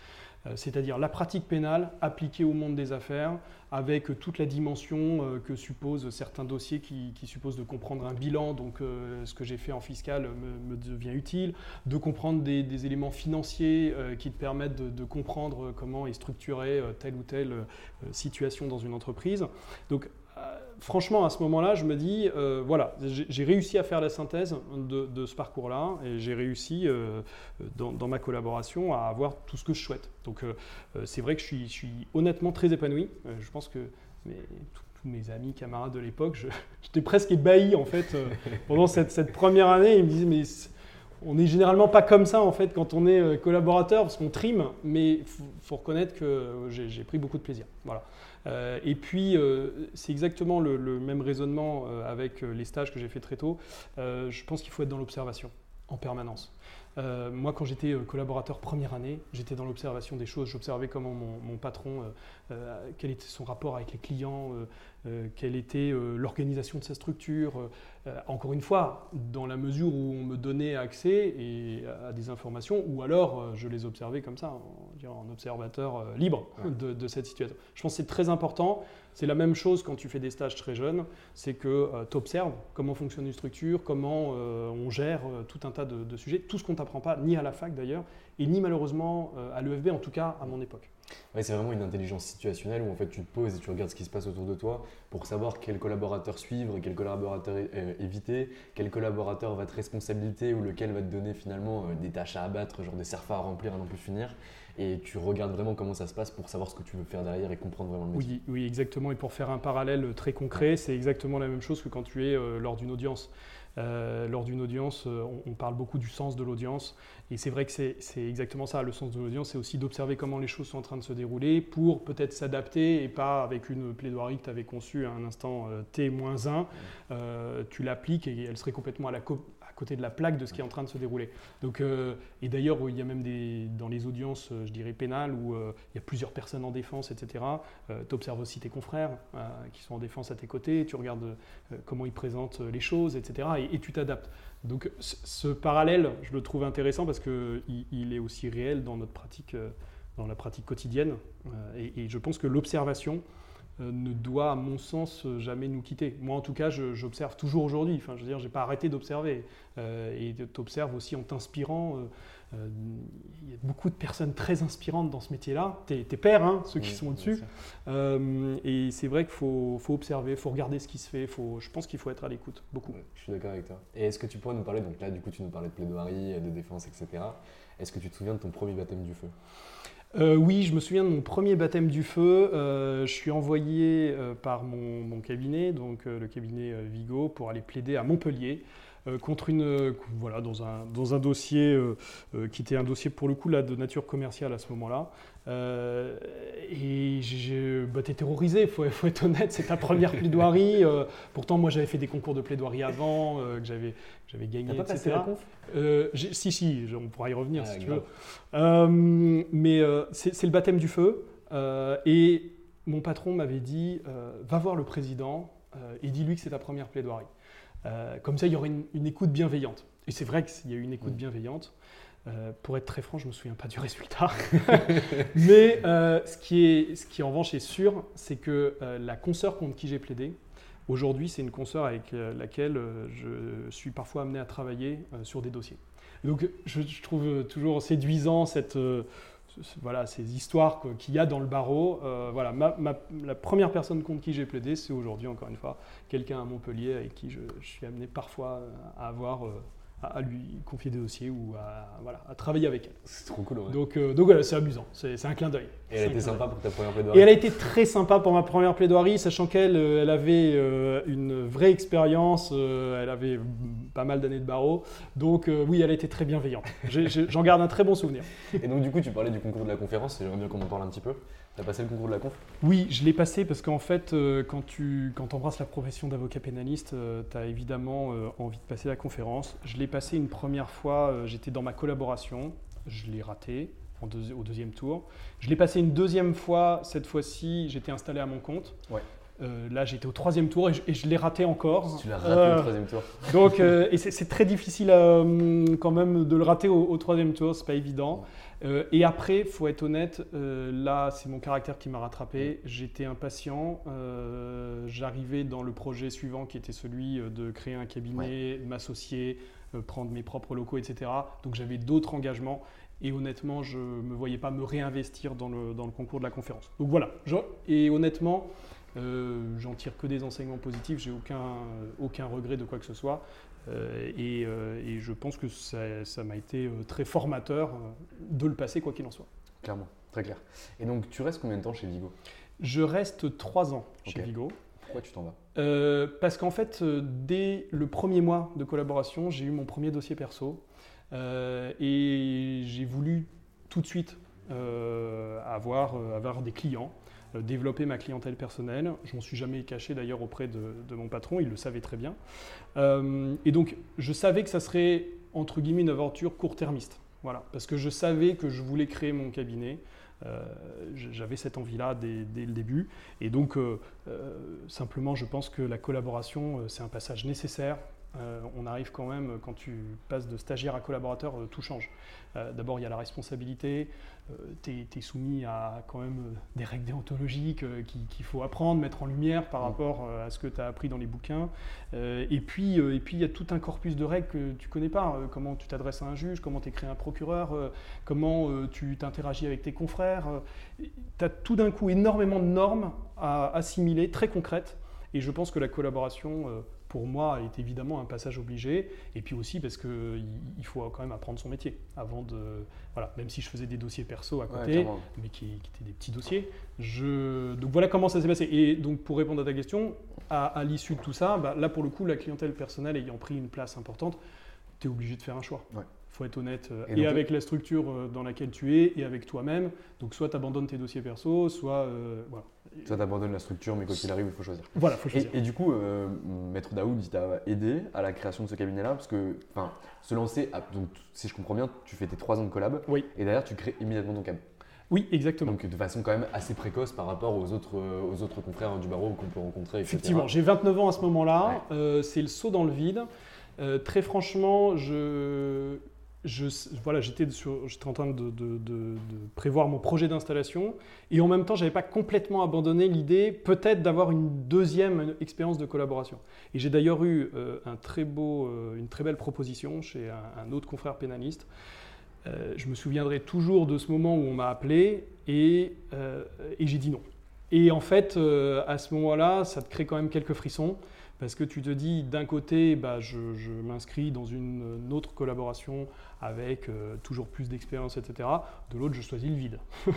Euh, c'est-à-dire la pratique pénale appliquée au monde des affaires, avec toute la dimension euh, que supposent certains dossiers qui, supposent de comprendre un bilan, donc euh, ce que j'ai fait en fiscal me, devient utile, de comprendre des, éléments financiers qui te permettent de, comprendre comment est structurée telle ou telle situation dans une entreprise. Franchement, à ce moment-là, je me dis, euh, voilà, j'ai réussi à faire la synthèse de, ce parcours-là et j'ai réussi, euh, dans, ma collaboration, à avoir tout ce que je souhaite. Donc, euh, c'est vrai que je suis, honnêtement très épanoui. je pense que tous mes amis, camarades de l'époque, j'étais presque ébahi, en fait, pendant cette, première année. Ils me disaient, mais on n'est généralement pas comme ça en fait quand on est collaborateur parce qu'on trime, mais il faut, reconnaître que j'ai pris beaucoup de plaisir. Voilà. Euh, et puis, euh, c'est exactement le, même raisonnement euh, avec les stages que j'ai fait très tôt. je pense qu'il faut être dans l'observation en permanence. moi, quand j'étais collaborateur première année, j'étais dans l'observation des choses. J'observais comment mon, patron, quel était son rapport avec les clients, quelle était l'organisation de sa structure, euh, encore une fois, dans la mesure où on me donnait accès et, à des informations, ou alors euh, je les observais comme ça, en, observateur euh, libre de, cette situation. Je pense que c'est très important. C'est la même chose quand tu fais des stages très jeunes, c'est que tu observes comment fonctionne une structure, comment on gère tout un tas de, de sujets, tout ce qu'on ne t'apprend pas, ni à la fac d'ailleurs, et ni malheureusement à l'EFB, en tout cas à mon époque. Ouais, c'est vraiment une intelligence situationnelle où en fait tu te poses et tu regardes ce qui se passe autour de toi pour savoir quel collaborateur suivre, quel collaborateur euh, éviter, quel collaborateur va te responsabiliser ou lequel va te donner finalement euh, des tâches à abattre, genre des serfs à remplir à n'en plus finir. Et tu regardes vraiment comment ça se passe pour savoir ce que tu veux faire derrière et comprendre vraiment le métier. Oui, oui exactement. Et pour faire un parallèle très concret, c'est exactement la même chose que quand tu es euh, lors d'une audience. Euh, lors d'une audience, euh, on, parle beaucoup du sens de l'audience. Et c'est vrai que c'est exactement ça, le sens de l'audience, c'est aussi d'observer comment les choses sont en train de se dérouler pour peut-être s'adapter et pas avec une plaidoirie que tu avais conçue à un instant euh, T-1, tu l'appliques et elle serait complètement à la, côté de la plaque de ce qui est en train de se dérouler. Donc, euh, et d'ailleurs, il y a même des, dans les audiences, euh, je dirais, pénales, où euh, il y a plusieurs personnes en défense, etc. tu observes aussi tes confrères qui sont en défense à tes côtés, tu regardes comment ils présentent les choses, etc. Et, tu t'adaptes. Donc ce parallèle, je le trouve intéressant parce qu'il il est aussi réel dans notre pratique, dans la pratique quotidienne. Et, je pense que l'observation, euh, ne doit, à mon sens, euh, jamais nous quitter. Moi, en tout cas, j'observe toujours aujourd'hui. Enfin, je veux dire, j'ai pas arrêté d'observer. Euh, et tu observes aussi en t'inspirant. Il y a beaucoup de personnes très inspirantes dans ce métier-là. Tes, pères, hein, ceux qui sont au-dessus. et c'est vrai qu'il faut, faut, observer, il faut regarder ce qui se fait. Faut, je pense qu'il faut être à l'écoute, beaucoup. je suis d'accord avec toi. Et est-ce que tu pourrais nous parler, donc là, du coup, tu nous parlais de plaidoirie, de défense, etc. Est-ce que tu te souviens de ton premier baptême du feu? Euh, oui, je me souviens de mon premier baptême du feu. Euh, je suis envoyé euh, par mon, cabinet, donc le cabinet Vigo, pour aller plaider à Montpellier. Euh, contre une, euh, voilà, dans un, dans un dossier euh, qui était un dossier pour le coup là, de nature commerciale à ce moment-là. Euh, et j'ai bah, t'es terrorisé, il faut, faut être honnête, c'est ta première plaidoirie. euh, pourtant, moi j'avais fait des concours de plaidoirie avant, euh, que j'avais que j'avais gagné, T'as pas etc. passé la conf? J'ai- si, si, on pourra y revenir Ah, si tu veux. Mais c'est c'est le baptême du feu. et mon patron m'avait dit va voir le président et dis-lui que c'est ta première plaidoirie. Euh, comme ça, il y aurait une, une écoute bienveillante. Et c'est vrai qu'il y a eu une écoute Mm. bienveillante. Euh, pour être très franc, je ne me souviens pas du résultat. Mais euh, ce, qui est, ce qui en revanche est sûr, c'est que euh, la consoeur contre qui j'ai plaidé, aujourd'hui, c'est une consoeur avec laquelle je suis parfois amené à travailler sur des dossiers. Donc je, je trouve toujours séduisant cette, ce- ce- voilà, ces histoires qu'il y a dans le barreau. Euh, voilà, la première personne contre qui j'ai plaidé, c'est aujourd'hui, encore une fois, quelqu'un à Montpellier avec qui je, suis amené parfois à avoir, euh, à, lui confier des dossiers ou à, voilà, à travailler avec elle. C'est trop cool, ouais. Donc, euh, donc voilà, c'est amusant, c'est un clin d'œil. Et elle était clin sympa pour ta première Et plaidoirie. elle a été très sympa pour ma première plaidoirie, sachant qu'elle euh, elle avait euh, une vraie expérience, euh, elle avait pas mal d'années de barreau, donc oui, elle a été très bienveillante. J'en garde un très bon souvenir. Et donc, du coup, tu parlais du concours de la conférence, et j'aimerais bien qu'on en parle un petit peu. T'as passé le concours de la conf? Oui, je l'ai passé parce qu'en fait, euh, quand tu quand embrasses la profession d'avocat pénaliste, tu as évidemment euh, envie de passer la conférence. Je l'ai passé une première fois, euh, j'étais dans ma collaboration, je l'ai raté en deux- au deuxième tour. Je l'ai passé une deuxième fois, cette fois-ci, j'étais installé à mon compte. Ouais. Euh, là, j'étais au troisième tour et je, l'ai raté encore. Tu l'as raté Euh, au troisième tour. donc, euh, et c'est très difficile euh, quand même de le rater au, au troisième tour, c'est pas évident. Euh, et après, faut être honnête, euh, là, c'est mon caractère qui m'a rattrapé. J'étais impatient. euh, J'arrivais dans le projet suivant qui était celui de créer un cabinet, m'associer, prendre mes propres locaux, etc. Donc j'avais d'autres engagements. Et honnêtement, je ne me voyais pas me réinvestir dans le, dans le concours de la conférence. Donc voilà. Je- et honnêtement, j'en tire que des enseignements positifs. J'ai aucun, aucun regret de quoi que ce soit. Euh, et, euh, et je pense que ça m'a été euh, très formateur de le passer, quoi qu'il en soit. Clairement, très clair. Et donc, tu restes combien de temps chez Vigo? Je reste trois ans chez. Vigo. Pourquoi tu t'en vas? Euh, parce qu'en fait, dès le premier mois de collaboration, j'ai eu mon premier dossier perso euh, et j'ai voulu tout de suite euh, avoir, avoir des clients, développer ma clientèle personnelle. Je m'en suis jamais caché d'ailleurs auprès de, mon patron, il le savait très bien. Euh, et donc, je savais que ça serait entre guillemets une aventure court-termiste. Voilà, parce que je savais que je voulais créer mon cabinet. Euh, J'avais cette envie-là dès, le début. Et donc, euh, euh, simplement, je pense que la collaboration, euh, c'est un passage nécessaire. Euh, on arrive quand même, quand tu passes de stagiaire à collaborateur, euh, tout change. Euh, D'abord, il y a la responsabilité. tu es, soumis à quand même des règles déontologiques qui- qu'il faut apprendre, mettre en lumière par Mm. rapport à ce que tu as appris dans les bouquins. Et puis, et puis, il y a tout un corpus de règles que tu connais pas. Comment tu t'adresses à un juge, comment tu écris un procureur, comment tu t'interagis avec tes confrères. tu as tout d'un coup énormément de normes à assimiler, très concrètes. Et je pense que la collaboration, pour moi, est évidemment un passage obligé. Et puis aussi parce qu'il il faut quand même apprendre son métier avant de. Voilà, même si je faisais des dossiers perso à côté, mais qui, qui étaient des petits dossiers. Je... Donc voilà comment ça s'est passé. Et donc pour répondre à ta question, à, à l'issue de tout ça, bah, là pour le coup, la clientèle personnelle ayant pris une place importante, tu es obligé de faire un choix. Ouais. Faut être honnête. euh, Et avec la structure euh, dans laquelle tu es et avec toi-même. Donc soit tu abandonnes tes dossiers perso, soit. euh, voilà. Toi, t'abandonnes la structure, mais quoi qu'il arrive, il faut choisir. Voilà, faut choisir. Et, et du coup, Maître Daoud, il t'a aidé à la création de ce cabinet-là, parce que, enfin, se lancer, à- donc si je comprends bien, tu fais tes trois ans de collab, Oui. et derrière, tu crées immédiatement ton cab. Oui, exactement. Donc de façon quand même assez précoce par rapport aux autres, aux autres confrères du barreau qu'on peut rencontrer, etc. Effectivement, j'ai 29 ans à ce moment-là. C'est le saut dans le vide. Très franchement, je, je, voilà, j'étais, en train de, prévoir mon projet d'installation et en même temps, j'avais pas complètement abandonné l'idée peut-être d'avoir une deuxième expérience de collaboration. Et j'ai d'ailleurs eu euh, un très beau, euh, une très belle proposition chez un, autre confrère pénaliste. Euh, je me souviendrai toujours de ce moment où on m'a appelé et, et j'ai dit non. Et en fait, à ce moment-là, ça te crée quand même quelques frissons parce que tu te dis, d'un côté, bah, je, je m'inscris dans une autre collaboration avec toujours plus d'expérience, etc. De l'autre, je choisis le vide.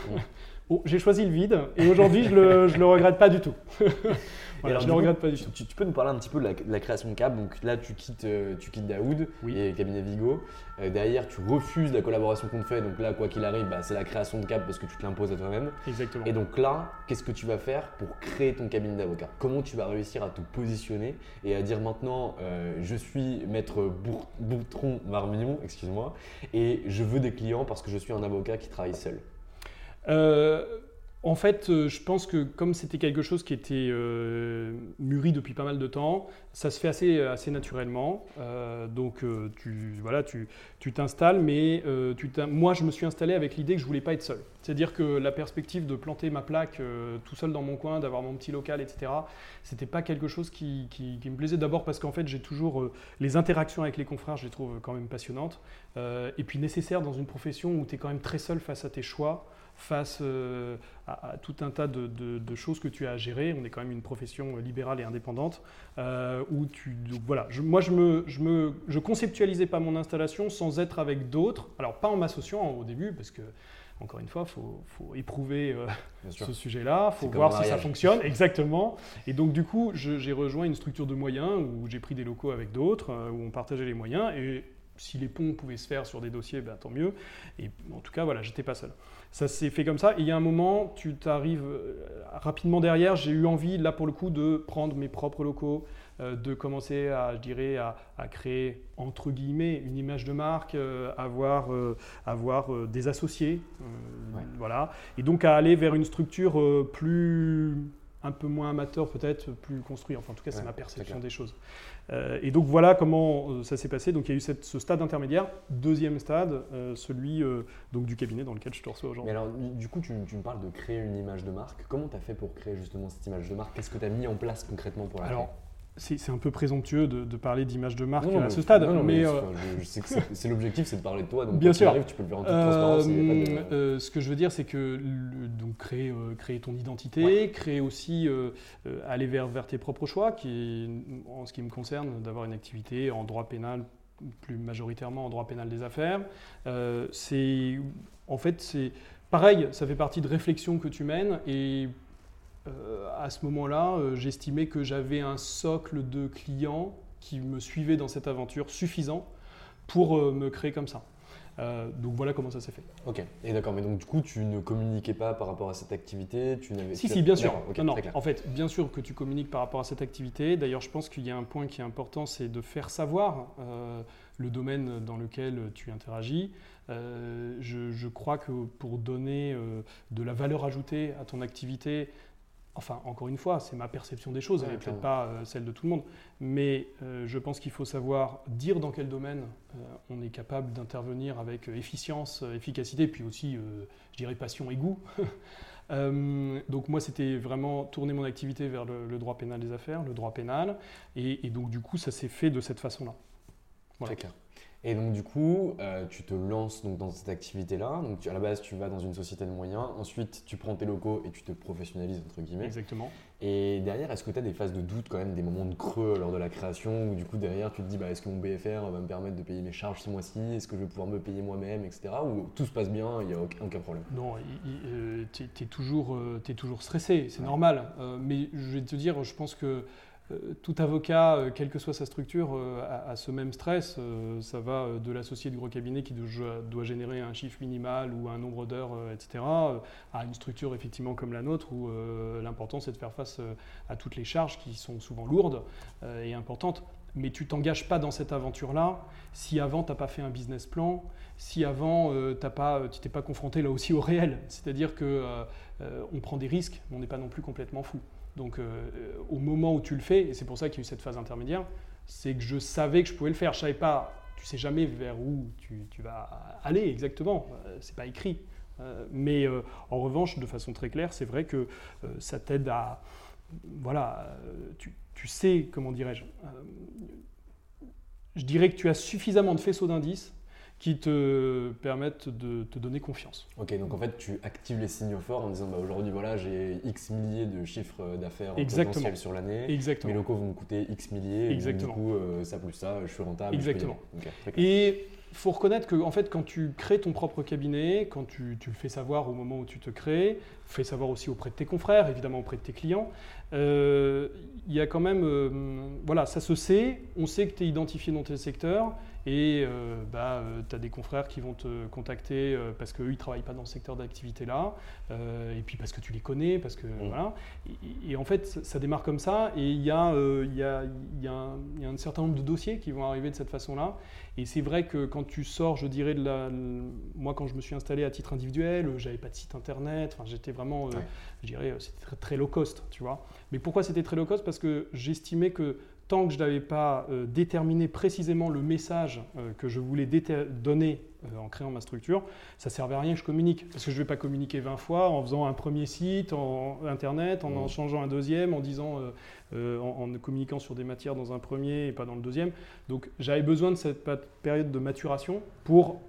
Oh, j'ai choisi le vide et aujourd'hui, je le, le regrette pas du tout. je ne le regrette pas du tout. Tu, peux nous parler un petit peu de la, création de Cap. Donc là, tu quittes, tu quittes Daoud et cabinet Vigo. derrière, tu refuses la collaboration qu'on te fait. Donc là, quoi qu'il arrive, bah, c'est la création de Cap parce que tu te l'imposes à toi-même. Exactement. Et donc là, qu'est-ce que tu vas faire pour créer ton cabinet d'avocat? Comment tu vas réussir à te positionner et à dire maintenant, je suis maître Boutron Marmillon, excuse-moi, et je veux des clients parce que je suis un avocat qui travaille seul? Euh, en fait, euh, je pense que comme c'était quelque chose qui était euh, mûri depuis pas mal de temps, ça se fait assez, assez naturellement. donc, tu voilà, tu t'installes, mais moi, je me suis installé avec l'idée que je voulais pas être seul. C'est-à-dire que la perspective de planter ma plaque tout seul dans mon coin, d'avoir mon petit local, etc., c'était pas quelque chose qui, qui me plaisait. D'abord parce qu'en fait, j'ai toujours les interactions avec les confrères, je les trouve quand même passionnantes, et puis nécessaires dans une profession où tu es quand même très seul face à tes choix face euh, à, tout un tas de, choses que tu as à gérer. On est quand même une profession libérale et indépendante. Euh, où tu, voilà, moi, je ne je me, je conceptualisais pas mon installation sans être avec d'autres. Alors, pas en m'associant au début, parce que, encore une fois, il faut, éprouver euh, ce sujet-là, il faut voir si ça fonctionne. Exactement. Et donc, du coup, j'ai rejoint une structure de moyens où j'ai pris des locaux avec d'autres, où on partageait les moyens. Et si les ponts pouvaient se faire sur des dossiers, ben, tant mieux. Et en tout cas, voilà, j'étais pas seul. Ça s'est fait comme ça. Et il y a un moment, tu t'arrives euh, rapidement derrière. J'ai eu envie, là pour le coup, de prendre mes propres locaux, euh, de commencer à, je dirais, à, créer entre guillemets une image de marque, euh, avoir, avoir des associés, voilà. Et donc à aller vers une structure plus un peu moins amateur peut-être, plus construit. Enfin, en tout cas, c'est ma perception des choses. Euh, et donc voilà comment euh, ça s'est passé. Donc il y a eu ce stade intermédiaire. Deuxième stade, euh, celui donc du cabinet dans lequel je te reçois aujourd'hui. Mais alors, du coup, tu, me parles de créer une image de marque. Comment tu as fait pour créer justement cette image de marque? Qu'est-ce que tu as mis en place concrètement pour la alors, c'est un peu présomptueux de, parler d'image de marque à ce stade. mais, je, sais que c'est l'objectif, c'est de parler de toi. Donc bien sûr. tu peux le faire en toute transparence. ce que je veux dire, c'est que donc créer, créer ton identité, créer aussi aller vers, vers tes propres choix, qui en ce qui me concerne, d'avoir une activité en droit pénal plus majoritairement en droit pénal des affaires. c'est en fait c'est pareil, ça fait partie de réflexions que tu mènes et euh, à ce moment-là, euh, j'estimais que j'avais un socle de clients qui me suivaient dans cette aventure suffisant pour euh, me créer comme ça. donc voilà comment ça s'est fait. Ok, et d'accord, mais donc du coup tu ne communiquais pas par rapport à cette activité tu n'avais, Si, si, bien sûr. non, en fait, bien sûr que tu communiques par rapport à cette activité. D'ailleurs, je pense qu'il y a un point qui est important, c'est de faire savoir le domaine dans lequel tu interagis. je, je, crois que pour donner de la valeur ajoutée à ton activité, Enfin, encore une fois, c'est ma perception des choses, elle n'est peut-être pas euh, celle de tout le monde, mais euh, je pense qu'il faut savoir dire dans quel domaine euh, on est capable d'intervenir avec efficience, efficacité, puis aussi, je dirais, passion et goût. donc moi, c'était vraiment tourner mon activité vers le, droit pénal des affaires, le droit pénal, et, donc du coup, ça s'est fait de cette façon-là. Très clair. Et donc du coup, euh, tu te lances donc dans cette activité-là. Donc à la base, tu vas dans une société de moyens. Ensuite, tu prends tes locaux et tu te professionnalises entre guillemets. Exactement. Et derrière, est-ce que tu as des phases de doute quand même, des moments de creux lors de la création où du coup derrière, tu te dis, bah, est-ce que mon BFR va me permettre de payer mes charges ce mois-ci? Est-ce que je vais pouvoir me payer moi-même, etc. Ou tout se passe bien, il n'y a aucun, problème? Non, euh, tu es, toujours, euh, es toujours stressé, c'est normal. mais je vais te dire, je pense que euh, tout avocat, euh, quelle que soit sa structure, euh, a, ce même stress. ça va de l'associé du gros cabinet qui doit, générer un chiffre minimal ou un nombre d'heures, etc., à une structure effectivement comme la nôtre où l'important c'est de faire face à toutes les charges qui sont souvent lourdes et importantes. Mais tu t'engages pas dans cette aventure-là si avant tu n'as pas fait un business plan, si avant tu t'es pas confronté là aussi au réel. C'est-à-dire que on prend des risques, mais on n'est pas non plus complètement fou. Donc euh, au moment où tu le fais, et c'est pour ça qu'il y a eu cette phase intermédiaire, c'est que je savais que je pouvais le faire. Je savais pas, tu sais jamais vers où tu, vas aller exactement, euh, c'est pas écrit. Euh, mais en revanche, de façon très claire, c'est vrai que ça t'aide à, voilà, tu, tu sais, comment dirais-je, je dirais que tu as suffisamment de faisceaux d'indices qui te permettent de te donner confiance. Ok, donc en fait, tu actives les signaux forts en disant bah, aujourd'hui, voilà, j'ai X milliers de chiffres d'affaires potentiels sur l'année. Exactement. Mes locaux vont me coûter X milliers. Exactement. Et du coup, euh, ça plus ça, je suis rentable. Exactement. et il faut reconnaître que en fait, quand tu crées ton propre cabinet, quand tu, tu le fais savoir au moment où tu te crées, fais savoir aussi auprès de tes confrères, évidemment auprès de tes clients, euh, il y a quand même, euh, voilà, ça se sait, on sait que tu es identifié dans tes secteurs et euh, bah, tu as des confrères qui vont te contacter parce qu'eux, ils ne travaillent pas dans ce secteur d'activité-là, et puis parce que tu les connais, parce que Mmh. voilà. Et, et en fait, ça démarre comme ça, et il y, euh, y, a, y a y a un certain nombre de dossiers qui vont arriver de cette façon-là. Et c'est vrai que quand tu sors, je dirais, de la. Moi, quand je me suis installé à titre individuel, euh, j'avais pas de site internet, j'étais vraiment. euh, Ouais. Je dirais, euh, c'était très, très low cost, tu vois. Mais pourquoi c'était très low cost? Parce que j'estimais que tant que je n'avais pas euh, déterminé précisément le message euh, que je voulais donner euh, en créant ma structure, ça servait à rien que je communique. Parce que je ne vais pas communiquer 20 fois en faisant un premier site, en Internet, en en Mhm. changeant un deuxième, en disant, en, en communiquant sur des matières dans un premier et pas dans le deuxième. Donc j'avais besoin de cette période de maturation pour,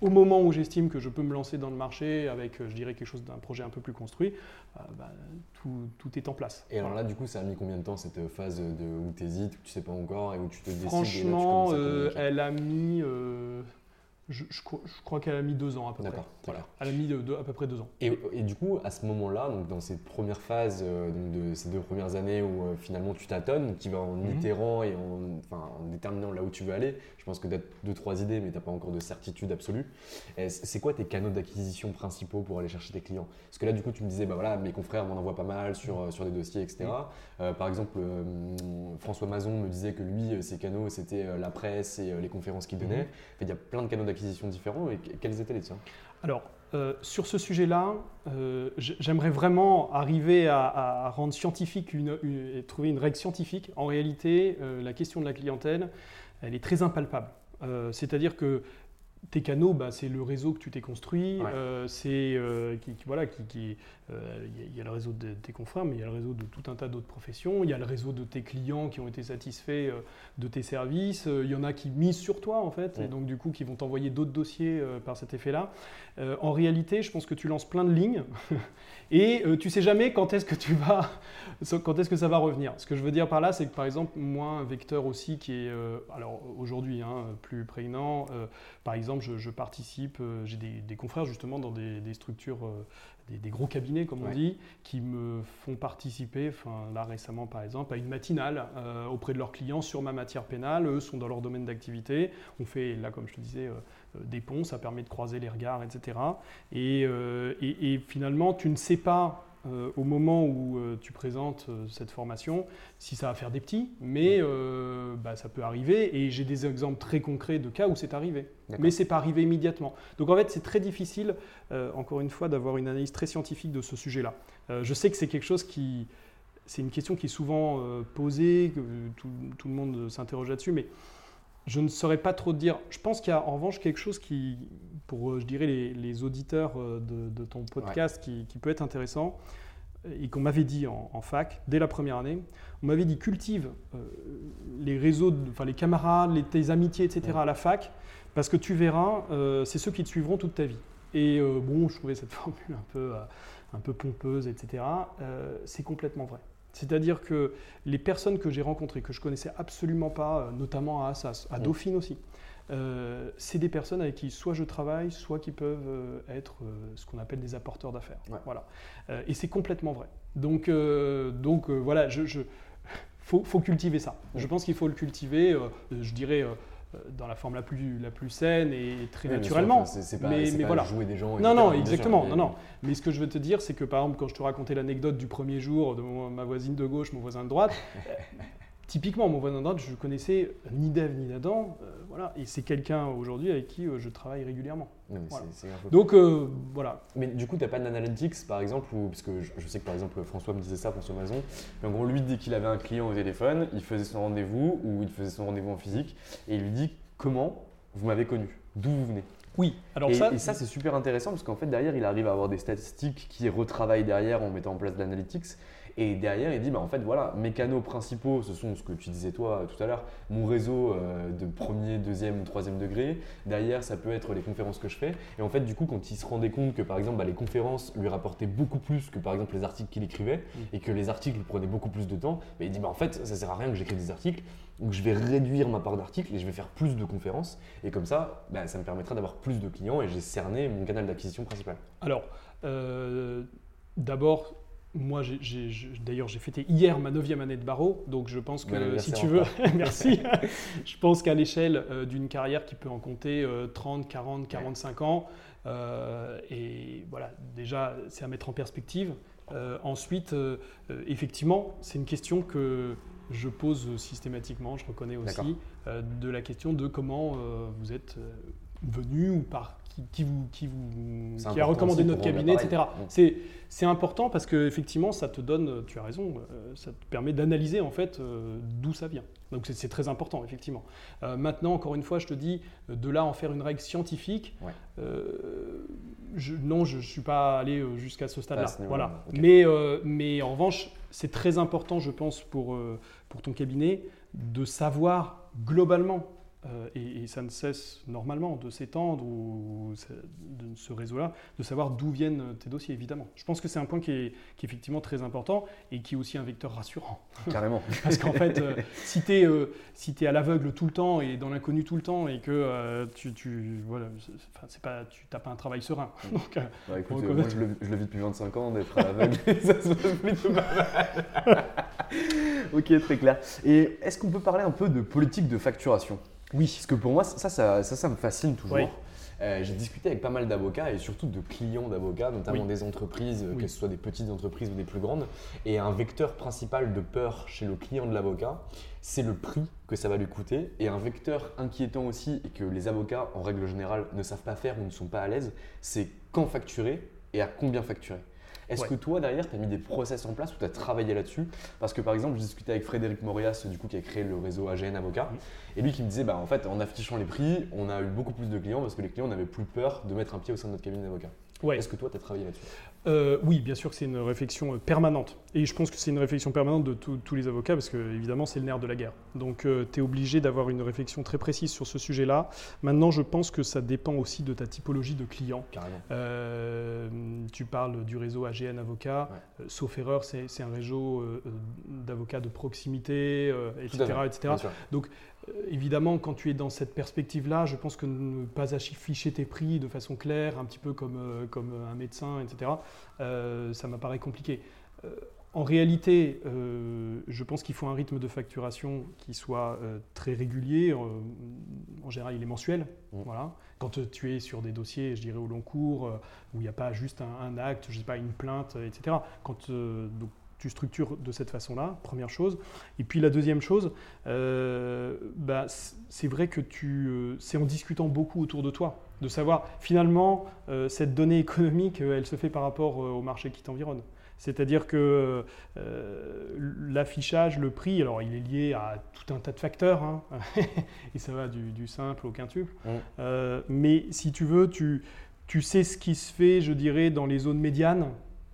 au moment où j'estime que je peux me lancer dans le marché avec, euh, je dirais, quelque chose d'un projet un peu plus construit, euh, bah, tout, tout est en place. Et alors là, du coup, ça a mis combien de temps cette phase de, où tu hésites, où tu sais pas encore et où tu te décides et là, tu Franchement, euh, elle a mis, euh, je, je crois, je crois qu'elle a mis deux ans à peu près. D'accord, voilà. Elle a mis de- de- à peu près deux ans. Et, et du coup, à ce moment-là, donc dans cette première phase, euh, donc de ces deux premières années où euh, finalement tu tâtonnes, qui va en Mhm. itérant et en, enfin, en déterminant là où tu veux aller, je pense que tu as deux, trois idées, mais tu n'as pas encore de certitude absolue. C'est quoi tes canaux d'acquisition principaux pour aller chercher tes clients? Parce que là, du coup, tu me disais, bah voilà, mes confrères m'en envoient pas mal sur, euh, sur des dossiers, etc. Euh, par exemple, François Mazon me disait que lui, ses canaux, c'était la presse et les conférences qu'il donnait. Mhm. En fait, Il y a plein de canaux d'acquisition différents. Et que- quels étaient les tiens? Alors, euh, sur ce sujet-là, euh, j'aimerais vraiment arriver à, rendre scientifique une, trouver une règle scientifique. En réalité, euh, la question de la clientèle, elle est très impalpable. C'est-à-dire que tes canaux, bah, c'est le réseau que tu t'es construit. Ouais. euh, c'est euh, qui, qui- voilà, qui, qui, euh, il y a- le réseau de tes confrères, mais il y a le réseau de tout un tas d'autres professions. Il y a le réseau de tes clients qui ont été satisfaits euh, de tes services. Il y en a qui misent sur toi en fait, et Ouais. donc du coup qui vont t'envoyer d'autres dossiers par cet effet-là. En réalité, je pense que tu lances plein de lignes et euh, tu sais jamais quand est-ce que tu vas, quand est-ce que ça va revenir. Ce que je veux dire par là, c'est que par exemple, moi, un vecteur aussi qui est, euh, alors aujourd'hui, hein, plus prégnant, euh, par exemple, je, participe, euh, j'ai des, confrères justement dans des, structures, des, des gros cabinets comme on Ouais. dit, qui me font participer, enfin là récemment par exemple, à une matinale euh, auprès de leurs clients sur ma matière pénale. Eux sont dans leur domaine d'activité. On fait là, comme je te disais, euh, euh, des ponts, ça permet de croiser les regards, etc. Et, euh, et- et finalement, tu ne sais pas euh, au moment où euh, tu présentes euh, cette formation si ça va faire des petits, mais bah, ça peut arriver. Et j'ai des exemples très concrets de cas où c'est arrivé. Mais c'est pas arrivé immédiatement. Donc en fait, c'est très difficile, encore une fois, d'avoir une analyse très scientifique de ce sujet-là. Je sais que c'est quelque chose qui, c'est une question qui est souvent posée, que tout, tout le monde s'interroge là-dessus, mais je ne saurais pas trop te dire. Je pense qu'il y a en revanche quelque chose qui, pour euh, je dirais les, les auditeurs euh, de, de ton podcast, qui, qui peut être intéressant et qu'on m'avait dit en, en fac dès la première année. On m'avait dit cultive euh, les réseaux, enfin les camarades, les, tes amitiés, etc. à la fac, parce que tu verras, euh, c'est ceux qui te suivront toute ta vie. Et euh, bon, je trouvais cette formule un peu, un peu pompeuse, etc. C'est complètement vrai. C'est-à-dire que les personnes que j'ai rencontrées, que je connaissais absolument pas, euh, notamment à Assas, à Mm. Dauphine aussi, euh, c'est des personnes avec qui soit je travaille, soit qui peuvent euh, être euh, ce qu'on appelle des apporteurs d'affaires. Ouais. Voilà. Et c'est complètement vrai. Donc, donc voilà, je, je- faut, faut cultiver ça. Mm. Je pense qu'il faut le cultiver, je dirais, dans la forme la plus, la plus saine et très Oui, naturellement. c'est- pas, mais mais pas voilà. jouer des gens. Non, non, sûr, exactement. mais- Non, non. Mais ce que je veux te dire, c'est que par exemple, quand je te racontais l'anecdote du premier jour de mon- ma voisine de gauche, mon voisin de droite, euh, typiquement, mon voisin de droite, je connaissais ni d'Ève ni d'Adam. euh, voilà. Et c'est quelqu'un aujourd'hui avec qui euh, je travaille régulièrement. Un peu- Donc euh, voilà. Mais du coup, tu n'as pas d'analytics par exemple, ou, parce que je, je sais que par exemple François me disait ça, François Mazon. Mais en gros, lui, dès qu'il avait un client au téléphone, il faisait son rendez-vous ou il faisait son rendez-vous en physique et il lui dit Comment vous m'avez connu? D'où vous venez? Oui. Alors et, ça, et ça, c'est super intéressant parce qu'en fait, derrière, il arrive à avoir des statistiques qui retravaillent derrière en mettant en place de l'analytics. Et derrière, il dit, bah, en fait, voilà, mes canaux principaux, ce sont ce que tu disais toi tout à l'heure, mon réseau euh, de premier, deuxième ou troisième degré. Derrière, ça peut être les conférences que je fais. Et en fait, du coup, quand il se rendait compte que, par exemple, bah, les conférences lui rapportaient beaucoup plus que, par exemple, les articles qu'il écrivait, Mm. et que les articles prenaient beaucoup plus de temps, bah, il dit, bah, en fait, ça sert à rien que j'écrive des articles. Donc, je vais réduire ma part d'articles et je vais faire plus de conférences. Et comme ça, bah, ça me permettra d'avoir plus de clients et j'ai cerné mon canal d'acquisition principal. Alors, euh, d'abord, moi, d'ailleurs, j'ai fêté hier ma neuvième année de barreau, donc je pense que si tu veux, merci, je pense qu'à l'échelle euh, d'une carrière qui peut en compter euh, 30, 40, 45 ans, euh, et voilà, déjà, c'est à mettre en perspective. Euh, ensuite, effectivement, c'est une question que je pose systématiquement, je reconnais aussi, de la question de comment vous êtes venu ou par qui, qui vous, qui, vous, qui a recommandé notre cabinet, etc. C'est, c'est important parce que effectivement, ça te donne, tu as raison, euh, ça te permet d'analyser en fait euh, d'où ça vient. Donc c'est, c'est très important, effectivement. Euh, maintenant, encore une fois, je te dis, de là en faire une règle scientifique, Ouais. je- non, je ne suis pas allé jusqu'à ce stade-là. Voilà. Mais, mais en revanche, c'est très important, je pense, pour, pour ton cabinet, de savoir globalement, euh, et, et ça ne cesse normalement de s'étendre, ou de ce réseau-là, de savoir d'où viennent tes dossiers, évidemment. Je pense que c'est un point qui est, qui est effectivement très important et qui est aussi un vecteur rassurant. Carrément. Parce qu'en fait, euh, si tu es, à l'aveugle tout le temps et dans l'inconnu tout le temps et que euh, tu, tu voilà, c'est- pas, tu n'as pas un travail serein. Donc, euh, Bah, écoute, euh, moi je le, je le vis depuis 25 ans d'être à l'aveugle ça se passe plutôt pas mal. ok, très clair. Et est-ce qu'on peut parler un peu de politique de facturation? Oui. Parce que pour moi, ça, ça, ça, ça me fascine toujours. Oui. Euh, J'ai discuté avec pas mal d'avocats et surtout de clients d'avocats, notamment Oui. des entreprises, euh, Oui. que ce soit des petites entreprises ou des plus grandes. Et un vecteur principal de peur chez le client de l'avocat, c'est le prix que ça va lui coûter. Et un vecteur inquiétant aussi, et que les avocats, en règle générale, ne savent pas faire ou ne sont pas à l'aise, c'est quand facturer et à combien facturer. Est-ce Ouais. que toi, derrière, tu as mis des process en place ou tu as travaillé là-dessus Parce que par exemple, j'ai discuté avec Frédéric Morias, du coup, qui a créé le réseau AGN Avocat, et lui qui me disait, bah, en fait, en affichant les prix, on a eu beaucoup plus de clients parce que les clients n'avaient plus peur de mettre un pied au sein de notre cabinet d'avocat. Ouais. Est-ce que toi, tu as travaillé là-dessus? Euh, oui, bien sûr que c'est une réflexion euh, permanente. Et je pense que c'est une réflexion permanente de tous- tous les avocats, parce que évidemment, c'est le nerf de la guerre. Donc, tu es obligé d'avoir une réflexion très précise sur ce sujet-là. Maintenant, je pense que ça dépend aussi de ta typologie de client. Carrément. Euh, tu parles du réseau AGN Avocat, Ouais. euh, sauf erreur, c'est un réseau euh, euh, d'avocats de proximité, euh, etc. etc. Euh, évidemment, quand tu es dans cette perspective-là, je pense que ne pas afficher tes prix de façon claire, un petit peu comme, euh, comme un médecin, etc., euh, ça m'apparaît compliqué. Euh, en réalité, euh, je pense qu'il faut un rythme de facturation qui soit très régulier. en général, il est mensuel. Mm. Voilà. Quand tu es sur des dossiers, je dirais au long cours, où il n'y a pas juste un, un acte, je sais pas, une plainte, etc. Quand donc, tu structures de cette façon-là, première chose. Et puis la deuxième chose, euh, bah, c'est vrai que tu, euh, c'est en discutant beaucoup autour de toi, de savoir finalement euh, cette donnée économique, elle se fait par rapport au marché qui t'environne. C'est-à-dire que euh, l'affichage, le prix, alors il est lié à tout un tas de facteurs, hein, et ça va du, du simple au quintuple. Mm. Euh, mais si tu veux, tu, tu sais ce qui se fait, je dirais, dans les zones médianes,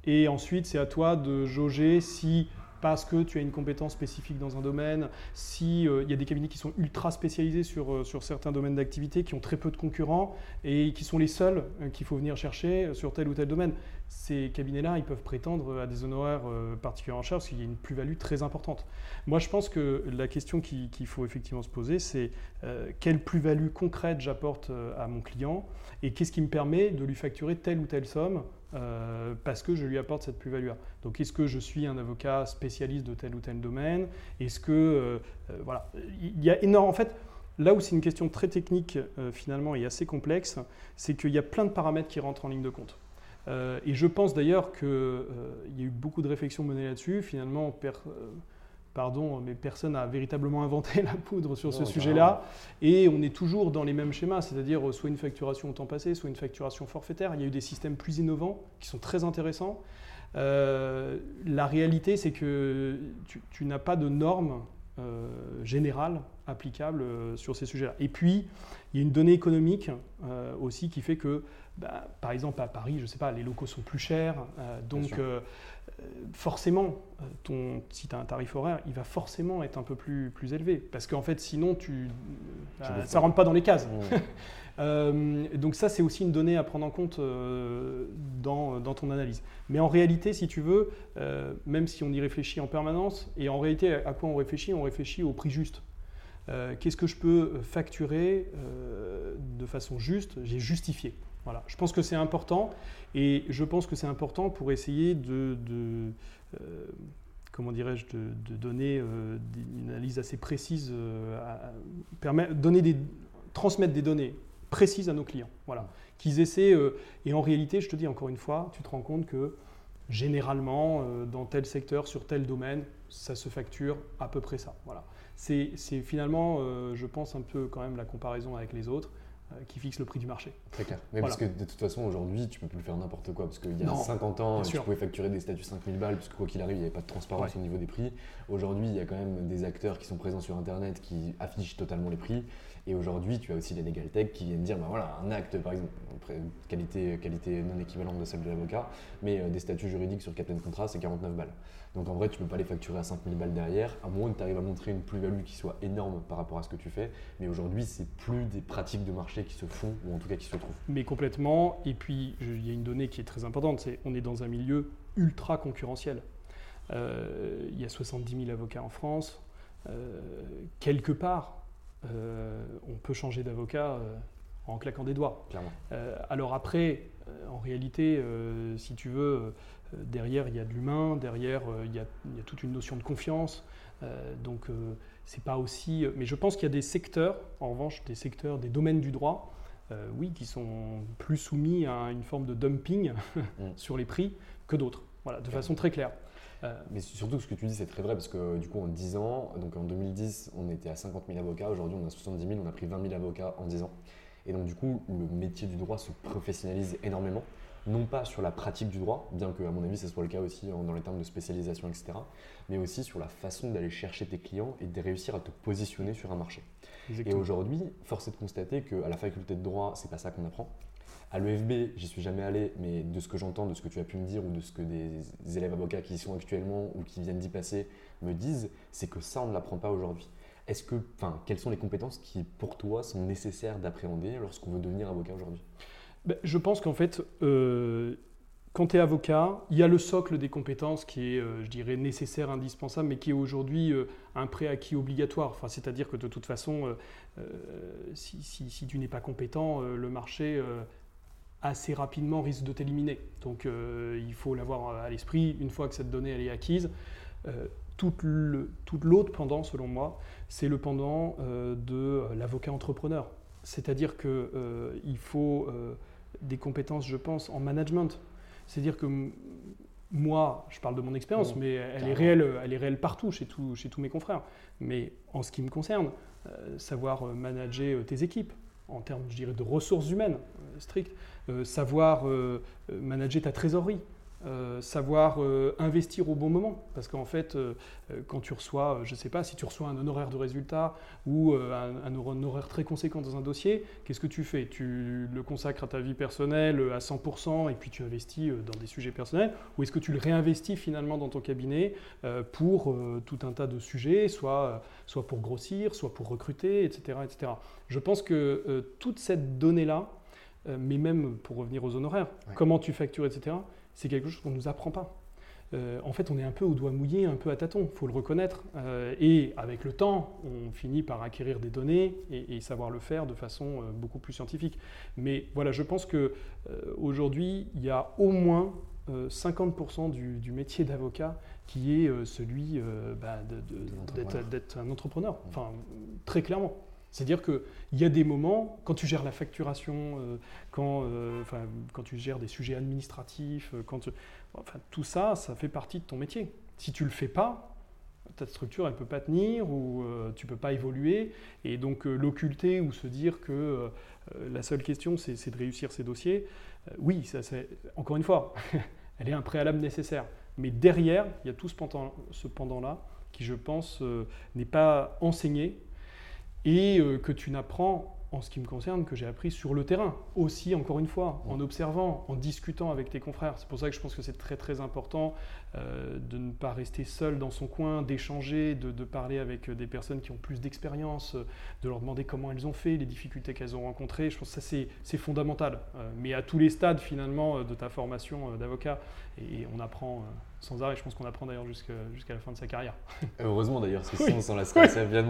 et ensuite c'est à toi de jauger si parce que tu as une compétence spécifique dans un domaine, si euh, il y a des cabinets qui sont ultra spécialisés sur, euh, sur certains domaines d'activité, qui ont très peu de concurrents et qui sont les seuls euh, qu'il faut venir chercher sur tel ou tel domaine. Ces cabinets-là, ils peuvent prétendre à des honoraires particulièrement chers parce qu'il y a une plus-value très importante. Moi, je pense que la question qui- qu'il faut effectivement se poser, c'est quelle plus-value concrète j'apporte à mon client et qu'est-ce qui me permet de lui facturer telle ou telle somme euh, parce que je lui apporte cette plus-value-là. Donc, est-ce que je suis un avocat spécialiste de tel ou tel domaine? Est-ce que, euh, euh, voilà, il y a énorme. En fait, là où c'est une question très technique finalement et assez complexe, c'est qu'il y a plein de paramètres qui rentrent en ligne de compte. Et je pense d'ailleurs qu'il y a eu beaucoup de réflexions menées là-dessus. Finalement, per- pardon, mais personne n'a véritablement inventé la poudre sur ce sujet-là. Et on est toujours dans les mêmes schémas, c'est-à-dire euh, soit une facturation au temps passé, soit une facturation forfaitaire. Il y a eu des systèmes plus innovants qui sont très intéressants. Euh, la réalité, c'est que tu, tu n'as pas de normes euh, générales applicable sur ces sujets-là. Et puis, il y a une donnée économique aussi qui fait que, bah, par exemple, à Paris, je ne sais pas, les locaux sont plus chers, donc forcément, ton, si tu as un tarif horaire, il va forcément être un peu plus, plus élevé. Parce qu'en fait, sinon, tu, ça ne rentre pas dans les cases. Mmh. Euh, donc ça, c'est aussi une donnée à prendre en compte euh, dans, ton analyse. Mais en réalité, si tu veux, euh, même si on y réfléchit en permanence, et en réalité, à quoi on réfléchit? On réfléchit au prix juste. Qu'est-ce que je peux facturer de façon juste? J'ai justifié. Voilà. Je pense que c'est important, et je pense que c'est important pour essayer de, comment dirais-je, de, donner une analyse assez précise, donner des, transmettre des données précise à nos clients. Voilà. Qu'ils essaient, euh, et en réalité, je te dis encore une fois, tu te rends compte que généralement, euh, dans tel secteur, sur tel domaine, ça se facture à peu près ça. Voilà. C'est finalement, euh, je pense, un peu quand même la comparaison avec les autres qui fixe le prix du marché. Très clair. Mais parce que de toute façon, aujourd'hui, tu peux plus faire n'importe quoi. Parce qu'il y a 50 ans, tu pouvais facturer des statuts 5000 balles, puisque quoi qu'il arrive, il n'y avait pas de transparence au niveau des prix. Aujourd'hui, il y a quand même des acteurs qui sont présents sur Internet qui affichent totalement les prix. Et aujourd'hui, tu as aussi les legal tech qui viennent dire, bah voilà, un acte, par exemple, qualité, qualité non équivalente de celle de l'avocat, mais euh, des statuts juridiques sur Captain Contrat, c'est 49 balles. Donc en vrai, tu ne peux pas les facturer à 5000 balles derrière, à moins que tu arrives à montrer une plus-value qui soit énorme par rapport à ce que tu fais. Mais aujourd'hui, c'est plus des pratiques de marché qui se font, ou en tout cas qui se trouvent. Mais complètement. Et puis, il y a une donnée qui est très importante, c'est on est dans un milieu ultra concurrentiel. Euh, il y a 70 000 avocats en France. Euh, quelque part, on peut changer d'avocat euh, en claquant des doigts. Euh, alors après, en réalité, si tu veux, derrière il y a de l'humain, derrière il y, a, toute une notion de confiance. donc c'est pas aussi. Mais je pense qu'il y a des secteurs, en revanche, des secteurs, des domaines du droit, oui, qui sont plus soumis à une forme de dumping mm. sur les prix que d'autres. Voilà, de façon très claire. Euh, mais surtout, ce que tu dis, c'est très vrai parce que du coup, en 10 ans, donc en 2010, on était à 50 000 avocats. Aujourd'hui, on a 70 000. On a pris 20 000 avocats en 10 ans. Et donc, du coup, le métier du droit se professionnalise énormément. Non pas sur la pratique du droit, bien que, à mon avis, ce soit le cas aussi dans les termes de spécialisation, etc. Mais aussi sur la façon d'aller chercher tes clients et de réussir à te positionner sur un marché. Et aujourd'hui, force est de constater qu'à la faculté de droit, c'est pas ça qu'on apprend. À l'EFB, j'y suis jamais allé, mais de ce que j'entends, de ce que tu as pu me dire ou de ce que des élèves avocats qui y sont actuellement ou qui viennent d'y passer me disent, c'est que ça, on ne l'apprend pas aujourd'hui. Est-ce que, enfin, quelles sont les compétences qui, pour toi, sont nécessaires d'appréhender lorsqu'on veut devenir avocat aujourd'hui? Ben, Je pense qu'en fait, euh, quand tu es avocat, il y a le socle des compétences qui est, euh, je dirais, nécessaire, indispensable, mais qui est aujourd'hui euh, un préacquis obligatoire. Enfin, C'est-à-dire que de toute façon, si, si, tu n'es pas compétent, le marché assez rapidement risque de t'éliminer. Donc euh, il faut l'avoir à l'esprit, une fois que cette donnée elle est acquise. Euh, toute l'autre pendant, selon moi, c'est le pendant euh, de l'avocat entrepreneur. C'est-à-dire qu'il faut des compétences, je pense, en management. C'est-à-dire que moi, je parle de mon expérience, mais elle est, réelle, elle est réelle partout, chez, tout, chez tous mes confrères. Mais en ce qui me concerne, savoir manager tes équipes, en termes, de ressources humaines strictes, euh, savoir euh, manager ta trésorerie, euh, savoir investir au bon moment. Parce qu'en fait, quand tu reçois, je ne sais pas, si tu reçois un honoraire de résultat ou un, honoraire très conséquent dans un dossier, qu'est-ce que tu fais? Tu le consacres à ta vie personnelle à 100% et puis tu investis dans des sujets personnels? Ou est-ce que tu le réinvestis finalement dans ton cabinet pour tout un tas de sujets, soit, soit pour grossir, soit pour recruter, etc. etc. Je pense que toute cette donnée-là, euh, mais même pour revenir aux honoraires, comment tu factures, etc., c'est quelque chose qu'on ne nous apprend pas. Euh, en fait, on est un peu au doigt mouillé, un peu à tâtons, il faut le reconnaître. Euh, et avec le temps, on finit par acquérir des données et, savoir le faire de façon beaucoup plus scientifique. Mais voilà, je pense qu'aujourd'hui, il y a au moins 50% du, métier d'avocat qui est celui bah, d'être un entrepreneur, enfin, très clairement. C'est-à-dire qu'il y a des moments, quand tu gères la facturation, euh, quand, euh, quand tu gères des sujets administratifs, euh, quand enfin, tout ça, ça fait partie de ton métier. Si tu ne le fais pas, ta structure, elle ne peut pas tenir ou tu ne peux pas évoluer. Et donc l'occulter ou se dire que la seule question, c'est de réussir ces dossiers, oui, ça, encore une fois, elle est un préalable nécessaire. Mais derrière, il y a tout ce pendant-là qui, je pense, n'est pas enseigné et euh, que tu n'apprends en ce qui me concerne, que j'ai appris sur le terrain, aussi encore une fois, en observant, en discutant avec tes confrères. C'est pour ça que je pense que c'est très très important euh, de ne pas rester seul dans son coin, d'échanger, de, de parler avec des personnes qui ont plus d'expérience, euh, de leur demander comment elles ont fait, les difficultés qu'elles ont rencontrées. Je pense que ça c'est fondamental. Euh, mais à tous les stades finalement euh, de ta formation euh, d'avocat, et, et on apprend euh, sans arrêt, je pense qu'on apprend d'ailleurs jusqu'à la fin de sa carrière. Heureusement d'ailleurs, parce que sinon on s'en lasserait assez. Ouais.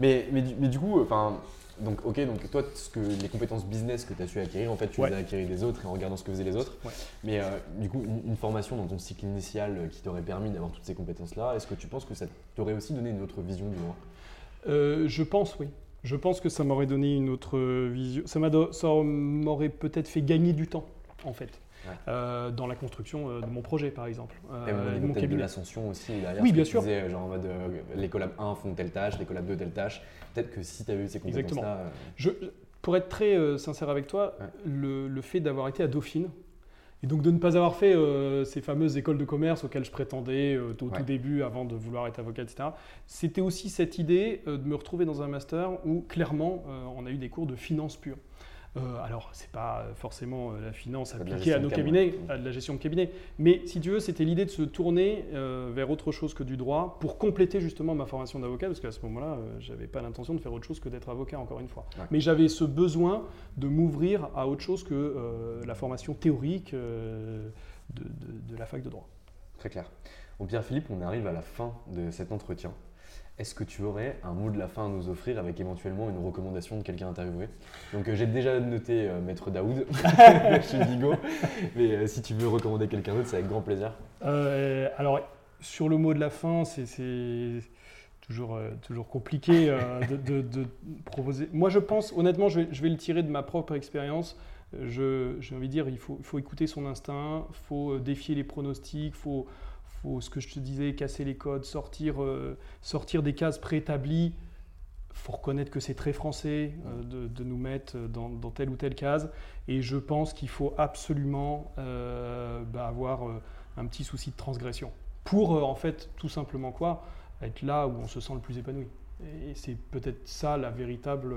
Mais, mais, du, mais du coup, enfin, donc ok, donc toi, ce que, les compétences business que tu as su acquérir, en fait, tu Ouais. les as acquéries des autres et en regardant ce que faisaient les autres. Ouais. Mais euh, du coup, une, une formation dans ton cycle initial euh, qui t'aurait permis d'avoir toutes ces compétences-là, est-ce que tu penses que ça t'aurait aussi donné une autre vision du Euh, je pense, oui. Je pense que ça m'aurait donné une autre vision. Ça m'aurait peut-être fait gagner du temps, en fait, Ouais. euh, dans la construction euh, de mon projet, par exemple, euh, Et de niveau mon peut-être de cabinet. l'ascension aussi derrière. Oui, bien sûr. disais, euh, genre en mode euh, les collabs 1 font telle tâche, les collabs 2 telle tâche. Peut-être que si tu avais eu ces Exactement. compétences-là. euh, Je, pour être très euh, sincère avec toi, Ouais. le, le fait d'avoir été à Dauphine, et donc de ne pas avoir fait euh, ces fameuses écoles de commerce auxquelles je prétendais euh, au Ouais. tout début avant de vouloir être avocat, etc., c'était aussi cette idée euh, de me retrouver dans un master où clairement euh, on a eu des cours de finance pure. Euh, alors, c'est pas forcément euh, la finance la appliquée à nos cabinets, ouais. à de la gestion de cabinet, mais si tu veux, c'était l'idée de se tourner euh, vers autre chose que du droit pour compléter justement ma formation d'avocat, parce qu'à ce moment-là, euh, j'avais pas l'intention de faire autre chose que d'être avocat, encore une fois. Ouais. Mais j'avais ce besoin de m'ouvrir à autre chose que euh, la formation théorique euh, de, de- de la fac de droit. Très clair. Bon, Pierre-Philippe, on arrive à la fin de cet entretien. Est-ce que tu aurais un mot de la fin à nous offrir avec éventuellement une recommandation de quelqu'un interviewé Donc euh, j'ai déjà noté euh, Maître Daoud chez Vigo, mais euh, si tu veux recommander quelqu'un d'autre, c'est avec grand plaisir. Alors, sur le mot de la fin, c'est- toujours, toujours compliqué de, proposer. Moi, je pense, honnêtement, je vais, le tirer de ma propre expérience. J'ai envie de dire, il faut, faut écouter son instinct, il faut défier les pronostics, il faut, faut, ce que je te disais, casser les codes, sortir, euh, sortir des cases préétablies. Il faut reconnaître que c'est très français euh, de, de nous mettre dans, dans telle ou telle case. Et je pense qu'il faut absolument euh, bah, avoir un petit souci de transgression. Pour, en fait, tout simplement quoi Être là où on se sent le plus épanoui. Et c'est peut-être ça la véritable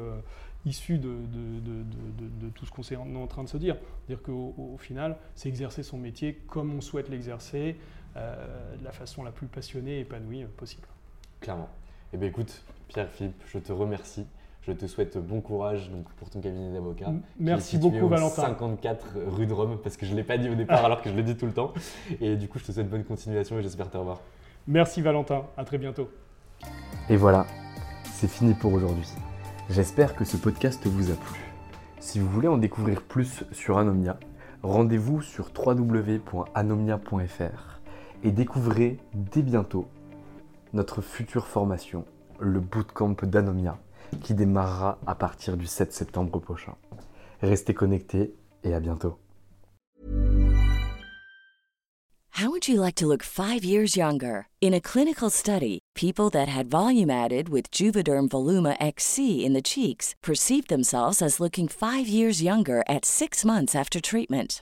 issue de, de- de- de- tout ce qu'on est en, train de se dire. C'est-à-dire qu'au au final, c'est exercer son métier comme on souhaite l'exercer, de la façon la plus passionnée et épanouie euh, possible. Clairement. Eh bien écoute, Pierre-Philippe, je te remercie. Je te souhaite bon courage donc, pour ton cabinet d'avocat. M- qui est Merci situé beaucoup, au Valentin. 54 rue de Rome, parce que je ne l'ai pas dit au départ alors que je le dis tout le temps. Et du coup, je te souhaite bonne continuation et j'espère te revoir. Merci Valentin, à très bientôt. Et voilà, c'est fini pour aujourd'hui. J'espère que ce podcast vous a plu. Si vous voulez en découvrir plus sur Anomia, rendez-vous sur www.anomia.fr et découvrez dès bientôt notre future formation, le Bootcamp d'Anomia, qui démarrera à partir du 7 septembre prochain. Restez connectés et à bientôt. How would you like to look five years younger? In a clinical study, people that had volume added with Juvederm Voluma XC in the cheeks perceived themselves as looking five years younger at six months after treatment.